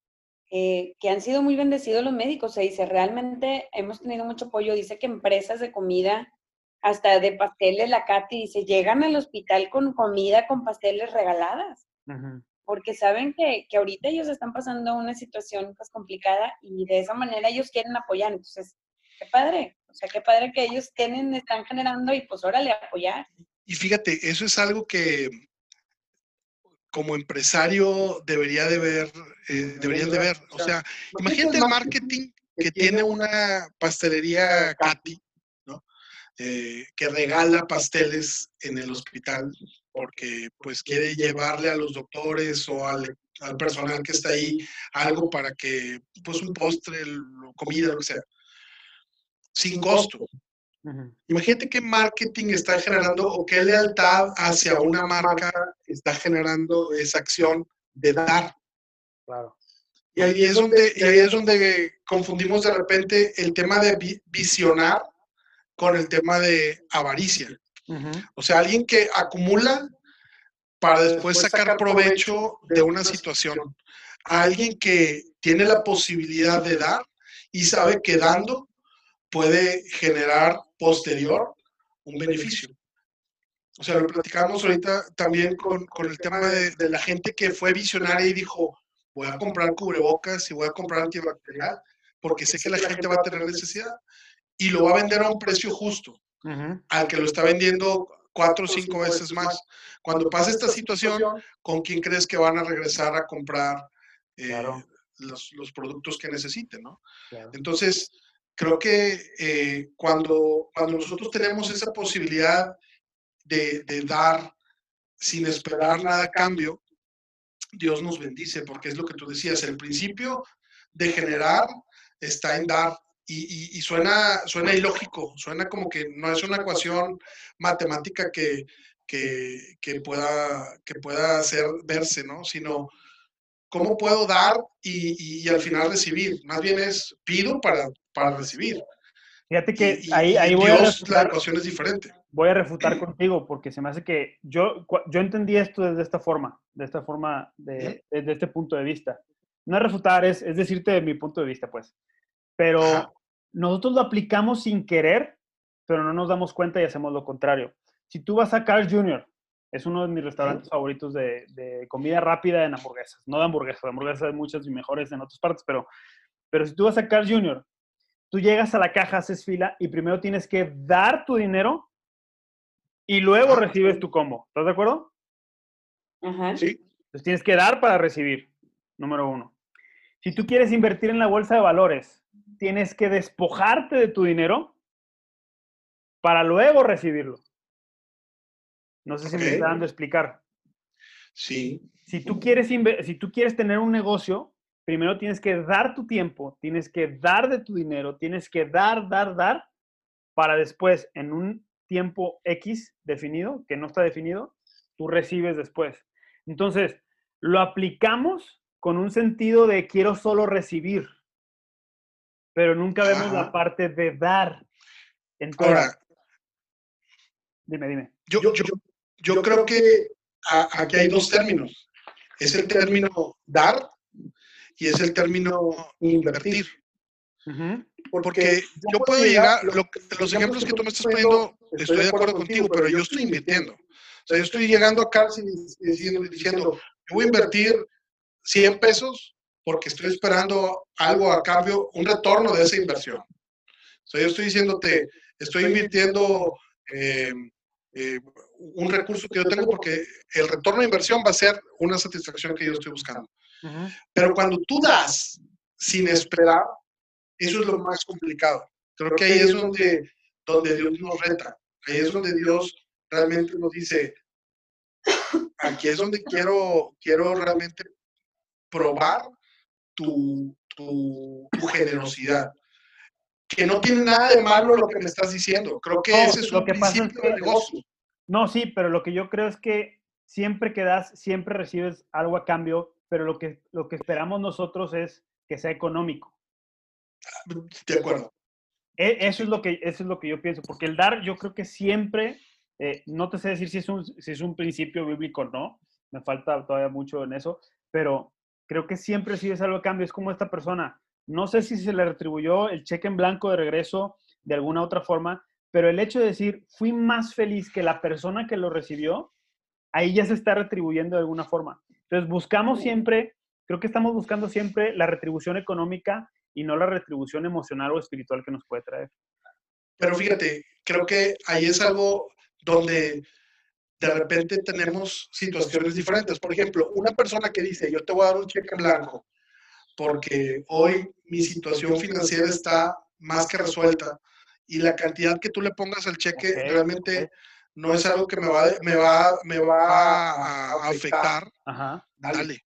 B: eh, que han sido muy bendecidos los médicos. Se dice, realmente hemos tenido mucho apoyo. Dice que empresas de comida, hasta de pasteles, la Katy, dice, llegan al hospital con comida, con pasteles regaladas, porque saben que, que ahorita ellos están pasando una situación pues complicada y de esa manera ellos quieren apoyar. Entonces, qué padre. O sea, qué padre que ellos tienen, están generando y pues órale, apoyar.
C: Y fíjate, eso es algo que como empresario debería de ver, eh, deberían de ver. O sea, imagínate el marketing que tiene una pastelería Katy, ¿no? Eh, que regala pasteles en el hospital porque pues quiere llevarle a los doctores o al, al personal que está ahí algo para que, pues un postre, comida, lo que sea, sin costo.
A: Ujú.
C: Imagínate qué marketing está generando o qué lealtad hacia una marca está generando esa acción de dar.
A: Claro.
C: Y ahí es donde, y ahí es donde confundimos de repente el tema de vi- visionar con el tema de avaricia.
A: Ujú.
C: O sea, alguien que acumula para después sacar provecho de una situación. A alguien que tiene la posibilidad de dar y sabe que dando puede generar posterior un beneficio. O sea, lo platicamos ahorita también con, con el tema de, de la gente que fue visionaria y dijo, voy a comprar cubrebocas y voy a comprar antibacterial porque sé que la gente va a tener necesidad y lo va a vender a un precio justo
A: Ujú.
C: al que lo está vendiendo cuatro o cinco veces más. Cuando pase esta situación, ¿con quién crees que van a regresar a comprar eh,
A: Claro.
C: los, los productos que necesiten? ¿no?
A: Claro.
C: Entonces, creo que eh, cuando, cuando nosotros tenemos esa posibilidad de, de dar sin esperar nada a cambio, Dios nos bendice, porque es lo que tú decías, el principio de generar está en dar. Y, y- suena, suena ilógico, suena como que no es una ecuación matemática que, que, que pueda, que pueda hacer verse, ¿no? Sino, ¿cómo puedo dar y, y- y al final recibir? Más bien es pido para, para recibir.
A: Fíjate que ahí, ahí voy a
C: refutar, la ecuación es diferente.
A: Voy a refutar contigo porque se me hace que yo, yo entendí esto desde esta forma, de esta forma, de, desde este punto de vista. No es refutar, es, es decirte de mi punto de vista, pues. Pero nosotros lo aplicamos sin querer, pero no nos damos cuenta y hacemos lo contrario. Si tú vas a Carl Jr., es uno de mis restaurantes favoritos de, de, comida rápida en hamburguesas. No de hamburguesas, de hamburguesas hay muchas y mejores en otras partes, pero, pero si tú vas a Carl Jr., tú llegas a la caja, haces fila y primero tienes que dar tu dinero y luego recibes tu combo. ¿Estás de acuerdo?
B: Ajá.
C: Sí.
A: Entonces tienes que dar para recibir, número uno. Si tú quieres invertir en la bolsa de valores, tienes que despojarte de tu dinero para luego recibirlo. No sé si me está dando a explicar.
C: Sí.
A: Si tú, quieres si tú quieres tener un negocio, primero tienes que dar tu tiempo, tienes que dar de tu dinero, tienes que dar, dar, dar, para después, en un tiempo X definido, que no está definido, tú recibes después. Entonces, lo aplicamos con un sentido de quiero solo recibir, pero nunca vemos la parte de dar. Entonces, dime, dime.
C: Yo, yo, yo creo que aquí hay dos términos. Es el término dar y es el término invertir. Porque yo puedo llegar, los ejemplos que tú me estás poniendo, estoy de acuerdo contigo, pero yo estoy invirtiendo. O sea, yo estoy llegando acá diciendo, diciendo yo voy a invertir 100 pesos porque estoy esperando algo a cambio, un retorno de esa inversión. O sea, yo estoy diciéndote, estoy invirtiendo eh, eh, un recurso que yo tengo porque el retorno de inversión va a ser una satisfacción que yo estoy buscando. Pero cuando tú das sin esperar, eso es lo más complicado. Creo que ahí es donde, donde Dios nos reta. Ahí es donde Dios realmente nos dice, aquí es donde quiero, quiero realmente probar tu, tu, generosidad. Que no tiene nada de malo lo que me estás diciendo. Creo que ese es un principio de negocio.
A: No, sí, pero lo que yo creo es que siempre que das, siempre recibes algo a cambio pero lo que, lo que esperamos nosotros es que sea económico.
C: De acuerdo.
A: E, eso es lo que, eso es lo que yo pienso, porque el dar yo creo que siempre, eh, no te sé decir si es, un, si es un principio bíblico o no, me falta todavía mucho en eso, pero creo que siempre si es algo a cambio, es como esta persona, no sé si se le retribuyó el cheque en blanco de regreso de alguna otra forma, pero el hecho de decir, fui más feliz que la persona que lo recibió, ahí ya se está retribuyendo de alguna forma. Entonces, buscamos siempre, creo que estamos buscando siempre la retribución económica y no la retribución emocional o espiritual que nos puede traer.
C: Pero fíjate, creo que ahí es algo donde de repente tenemos situaciones diferentes. Por ejemplo, una persona que dice, yo te voy a dar un cheque en blanco porque hoy mi situación financiera está más que resuelta y la cantidad que tú le pongas al cheque realmente no es algo que me va, me va, me va a, afectar, dale.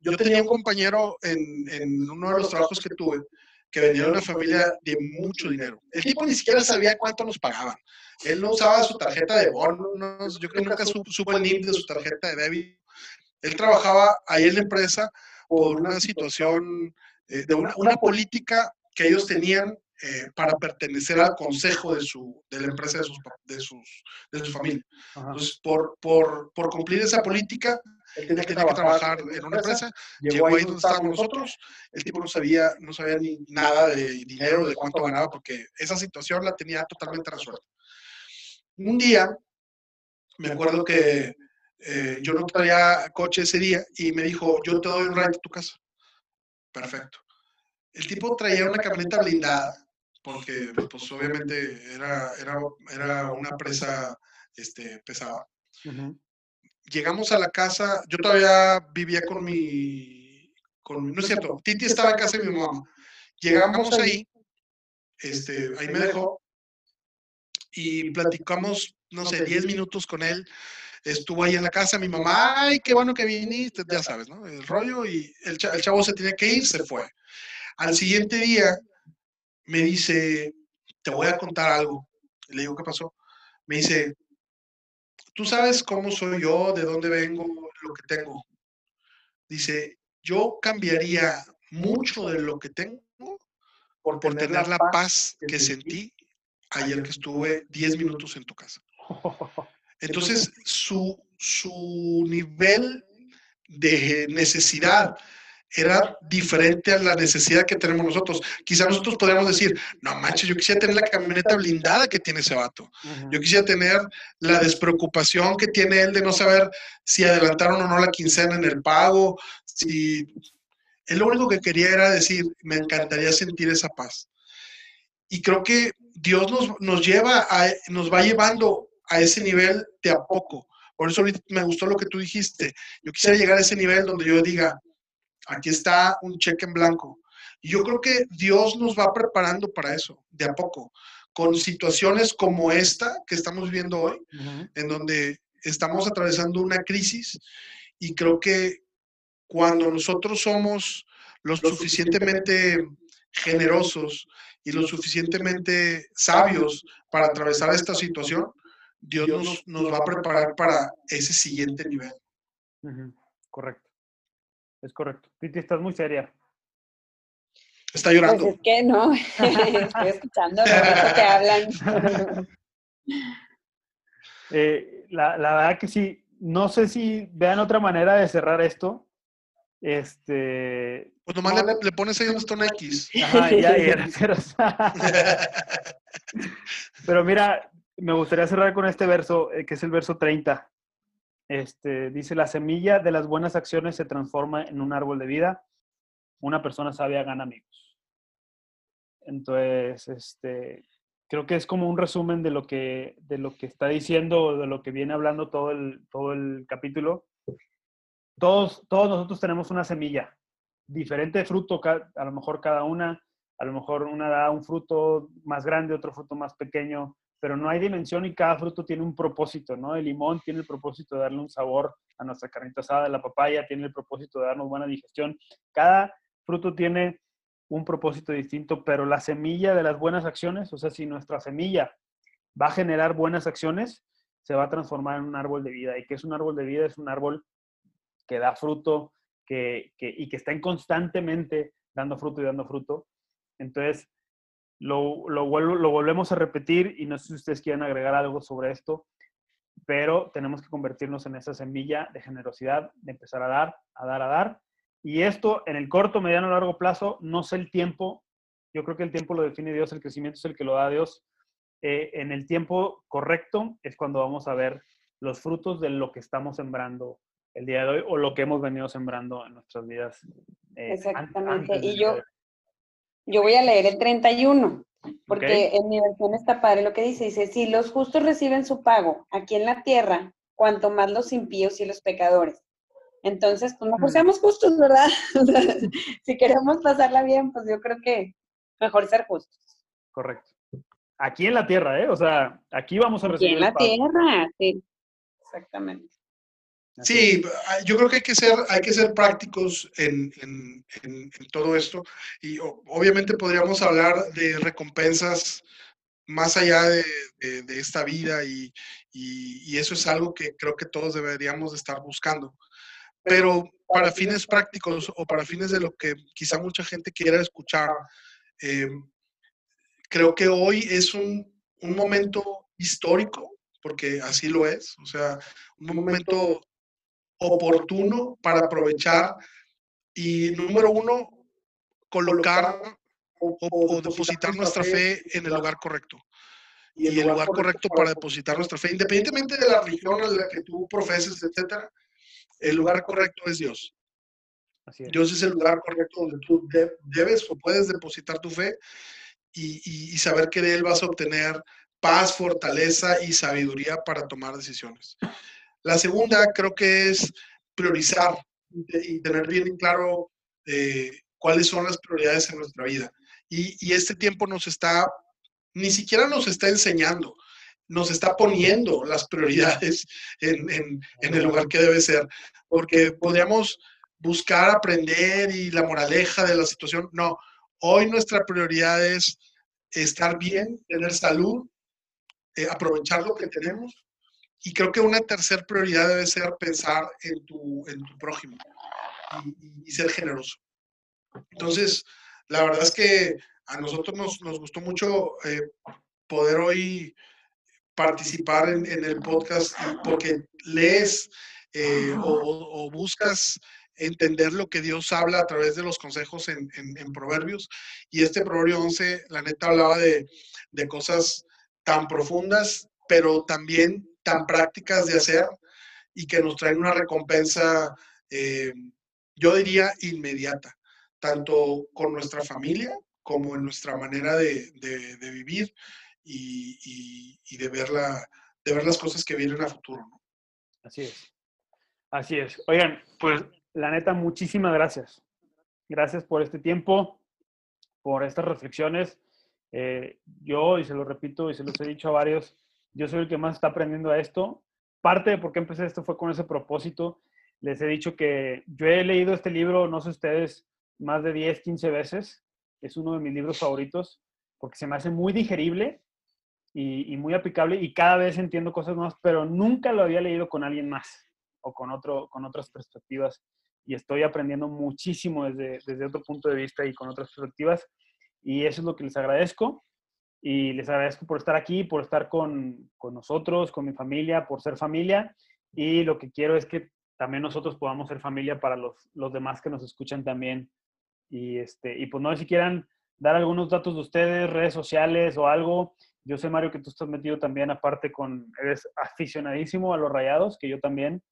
C: Yo tenía un compañero en, en, uno de los trabajos que tuve que venía de una familia de mucho dinero. El tipo ni siquiera sabía cuánto nos pagaban. Él no usaba su tarjeta de bonos, yo creo que nunca supo, el NIP de su tarjeta de débito. Él trabajaba ahí en la empresa por una situación, eh, de una, una política que ellos tenían eh, para pertenecer al consejo de, su, de la empresa de, sus, de, sus, de su familia. Entonces, por, por, por, cumplir esa política, él tenía que, trabajar en una empresa, llegó ahí donde estábamos nosotros, el tipo no sabía, no sabía ni nada de dinero, de cuánto ganaba, porque esa situación la tenía totalmente resuelta. Un día, me acuerdo que eh, yo no traía coche ese día y me dijo, yo te doy un ride a tu casa. Perfecto. El tipo traía una camioneta blindada porque pues obviamente era, era, era una presa este, pesada. Llegamos a la casa, yo todavía vivía con mi, con, no es cierto, Titi estaba en casa de mi mamá. Llegamos ahí, este, ahí me dejó y platicamos, no sé, 10 minutos con él. Estuvo ahí en la casa, mi mamá, ay, qué bueno que viniste, ya sabes, ¿no? El rollo y el, el chavo se tenía que ir, se fue. Al siguiente día me dice, te voy a contar algo. le digo, ¿qué pasó? Me dice, tú sabes cómo soy yo, de dónde vengo, lo que tengo. Dice, yo cambiaría mucho de lo que tengo por tener la paz que sentí ayer que estuve 10 minutos en tu casa. Entonces, su, su nivel de necesidad era diferente a la necesidad que tenemos nosotros. Quizá nosotros podríamos decir, no manches, yo quisiera tener la camioneta blindada que tiene ese vato. Yo quisiera tener la despreocupación que tiene él de no saber si adelantaron o no la quincena en el pago. Si... Él lo único que quería era decir, me encantaría sentir esa paz. Y creo que Dios nos, nos lleva, a, nos va llevando a ese nivel de a poco. Por eso me gustó lo que tú dijiste. Yo quisiera llegar a ese nivel donde yo diga, aquí está un cheque en blanco. Y yo creo que Dios nos va preparando para eso, de a poco, con situaciones como esta que estamos viviendo hoy, en donde estamos atravesando una crisis y creo que cuando nosotros somos lo suficientemente generosos y lo suficientemente sabios para atravesar esta situación, Dios nos, va a preparar para ese siguiente nivel.
A: Correcto. Es correcto. Titi, estás muy seria.
C: Está llorando.
B: Pues es que no, estoy escuchando lo que hablan.
A: Eh, la, la, verdad que sí, no sé si vean otra manera de cerrar esto. Este.
C: Pues nomás le, pones ahí un stone X.
A: Ajá, ya, ya, Pero mira, me gustaría cerrar con este verso, eh, que es el verso 30. Este, dice, la semilla de las buenas acciones se transforma en un árbol de vida. Una persona sabia gana amigos. Entonces, este, creo que es como un resumen de lo que, de lo que está diciendo, de lo que viene hablando todo el, todo el capítulo. Todos, todos nosotros tenemos una semilla, diferente fruto, a lo mejor cada una, a lo mejor una da un fruto más grande, otro fruto más pequeño, pero no hay dimensión y cada fruto tiene un propósito, ¿no? El limón tiene el propósito de darle un sabor a nuestra carnita asada, la papaya tiene el propósito de darnos buena digestión. Cada fruto tiene un propósito distinto, pero la semilla de las buenas acciones, o sea, si nuestra semilla va a generar buenas acciones, se va a transformar en un árbol de vida. ¿Y que es un árbol de vida? Es un árbol que da fruto que, y que está constantemente dando fruto y dando fruto. Entonces, lo, lo, lo volvemos a repetir y no sé si ustedes quieren agregar algo sobre esto, pero tenemos que convertirnos en esa semilla de generosidad, de empezar a dar, a dar, a dar. Y esto en el corto, mediano, largo plazo, no sé el tiempo. Yo creo que el tiempo lo define Dios, el crecimiento es el que lo da Dios. Eh, en el tiempo correcto es cuando vamos a ver los frutos de lo que estamos sembrando el día de hoy o lo que hemos venido sembrando en nuestras vidas.
B: Eh, Exactamente. y yo, yo voy a leer el 31, porque en mi versión está padre lo que dice. Dice, si los justos reciben su pago aquí en la tierra, cuanto más los impíos y los pecadores. Entonces, pues mejor mm. seamos justos, ¿verdad? si queremos pasarla bien, pues yo creo que mejor ser justos.
A: Correcto. Aquí en la tierra, ¿eh? O sea, aquí vamos a recibir.
B: Aquí en la tierra, sí. Exactamente.
C: Sí, ah, yo creo que hay que ser, hay que ser prácticos en, todo esto y obviamente podríamos hablar de recompensas más allá de, esta vida y, eso es algo que creo que todos deberíamos estar buscando. Pero para fines prácticos o para fines de lo que quizá mucha gente quiera escuchar, eh, creo que hoy es un, un momento histórico, porque así lo es, o sea, un momento oportuno para aprovechar y, número uno, colocar o, depositar nuestra fe en el lugar correcto. Y el lugar correcto para depositar nuestra fe, independientemente de la religión en la que tú profeses, etcétera, el lugar correcto es Dios. Dios es el lugar correcto donde tú debes o puedes depositar tu fe y, y, saber que de Él vas a obtener paz, fortaleza y sabiduría para tomar decisiones. La segunda creo que es priorizar y tener bien claro eh, cuáles son las prioridades en nuestra vida. Y, este tiempo nos está, ni siquiera nos está enseñando, nos está poniendo las prioridades en, el lugar que debe ser, porque podríamos buscar aprender y la moraleja de la situación. No, hoy nuestra prioridad es estar bien, tener salud, eh, aprovechar lo que tenemos y creo que una tercera prioridad debe ser pensar en tu, en tu prójimo y, ser generoso. Entonces, la verdad es que a nosotros nos, nos gustó mucho eh, poder hoy participar en, en, el podcast porque lees eh, o, o, buscas entender lo que Dios habla a través de los consejos en, en, en, Proverbios. Y este Proverbio 11, la neta, hablaba de, de cosas tan profundas, pero también tan prácticas de hacer y que nos traen una recompensa, eh, yo diría, inmediata, tanto con nuestra familia como en nuestra manera de, vivir y, de, ver la, de ver las cosas que vienen a futuro.
A: Así es. Así es. Oigan, pues la neta, muchísimas gracias. Gracias por este tiempo, por estas reflexiones. Eh, yo, y se lo repito y se los he dicho a varios, yo soy el que más está aprendiendo a esto. Parte de por qué empecé esto fue con ese propósito. Les he dicho que yo he leído este libro, no sé ustedes, más de 10, 15 veces. Es uno de mis libros favoritos porque se me hace muy digerible y, muy aplicable y cada vez entiendo cosas nuevas, pero nunca lo había leído con alguien más o con, otro, con otras perspectivas y estoy aprendiendo muchísimo desde, desde otro punto de vista y con otras perspectivas y eso es lo que les agradezco y les agradezco por estar aquí, por estar con, con, nosotros, con mi familia, por ser familia y lo que quiero es que también nosotros podamos ser familia para los, los demás que nos escuchan también y, este, y pues no sé si quieran dar algunos datos de ustedes, redes sociales o algo. Yo sé, Mario, que tú estás metido también aparte con, eres aficionadísimo a los rayados, que yo también.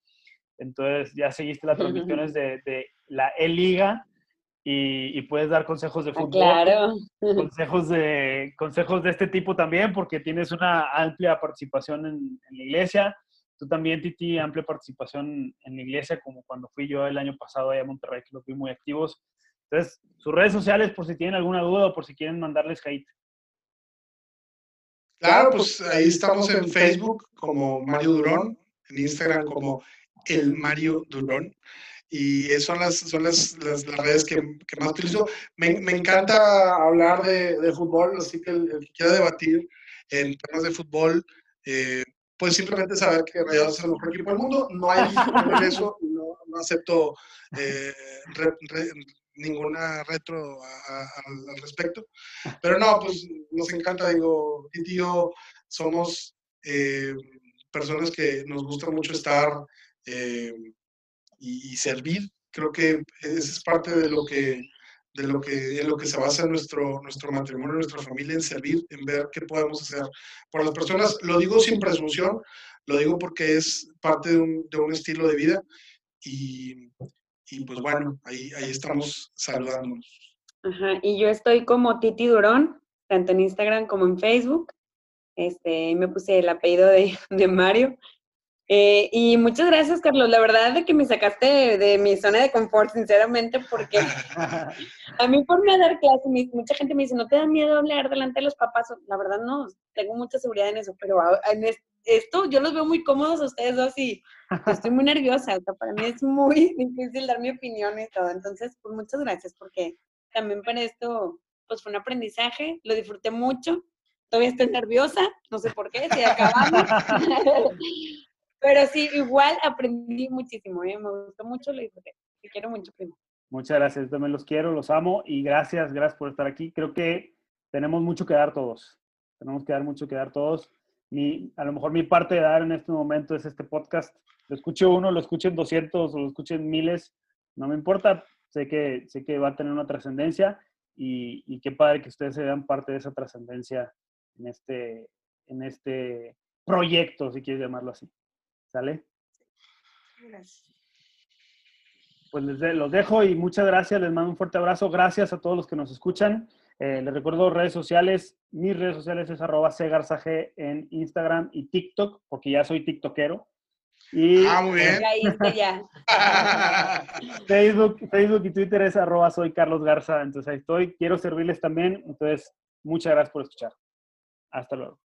A: Entonces ya seguiste las transmisiones de, de la E-Liga y, y, puedes dar consejos de fútbol.
B: Claro.
A: Consejos de, consejos de este tipo también, porque tienes una amplia participación en, en, la iglesia. Tú también, Titi, amplia participación en la iglesia, como cuando fui yo el año pasado allá a Monterrey, que los vi muy activos. Entonces, sus redes sociales, por si tienen alguna duda o por si quieren mandarles hate.
C: Claro, pues ahí estamos en Facebook como Mario Durón, en Instagram como el Mario Durón y son las, son las, las, las redes que, que, más utilizo. Me, me encanta hablar de, de, fútbol, así que el, el, que quiera debatir en temas de fútbol, eh, pues simplemente saber que Rayados es el mejor equipo del mundo. No hay eso, no, no acepto eh, re, re, ninguna retro a, a, al respecto. Pero no, pues nos encanta, digo, y yo somos eh, personas que nos gusta mucho estar eh, y, y, servir. Creo que esa es parte de lo que, de lo que, en lo que se basa nuestro, nuestro matrimonio, nuestra familia, en servir, en ver qué podemos hacer por las personas. Lo digo sin presunción, lo digo porque es parte de un, de un estilo de vida y, y, pues bueno, ahí, ahí estamos saludándonos.
B: Ajá, y yo estoy como Titi Durón, tanto en Instagram como en Facebook. Este, me puse el apellido de, de Mario. Eh, y muchas gracias, Carlos. La verdad de que me sacaste de, de, mi zona de confort, sinceramente, porque a mí por me dar clase, mucha gente me dice, ¿no te da miedo hablar delante de los papás? La verdad no, tengo mucha seguridad en eso, pero en esto yo los veo muy cómodos a ustedes dos y estoy muy nerviosa. O sea, para mí es muy difícil dar mi opinión y todo. Entonces, pues muchas gracias, porque también para esto, pues fue un aprendizaje, lo disfruté mucho. Todavía estoy nerviosa, no sé por qué, si acabamos. Pero sí, igual aprendí muchísimo, ¿eh? me gustó mucho, lo disfruté. Te quiero mucho, primo.
A: Muchas gracias, yo también los quiero, los amo y gracias, gracias por estar aquí. Creo que tenemos mucho que dar todos. Tenemos que dar mucho que dar todos. Mi, a lo mejor mi parte de dar en este momento es este podcast. Lo escuche uno, lo escuchen 200 o lo escuchen miles, no me importa. Sé que, sé que va a tener una trascendencia y, y qué padre que ustedes se vean parte de esa trascendencia en este, en este proyecto, si quieres llamarlo así. ¿Sale?
B: Gracias.
A: Pues les de, los dejo y muchas gracias. Les mando un fuerte abrazo. Gracias a todos los que nos escuchan. Eh, les recuerdo redes sociales. Mis redes sociales es arroba cgarzag en Instagram y TikTok, porque ya soy tiktokero.
C: Y, ah, muy bien.
B: Ya.
A: Facebook, Facebook y Twitter es arroba soy Carlos Garza. Entonces ahí estoy. Quiero servirles también. Entonces, muchas gracias por escuchar. Hasta luego.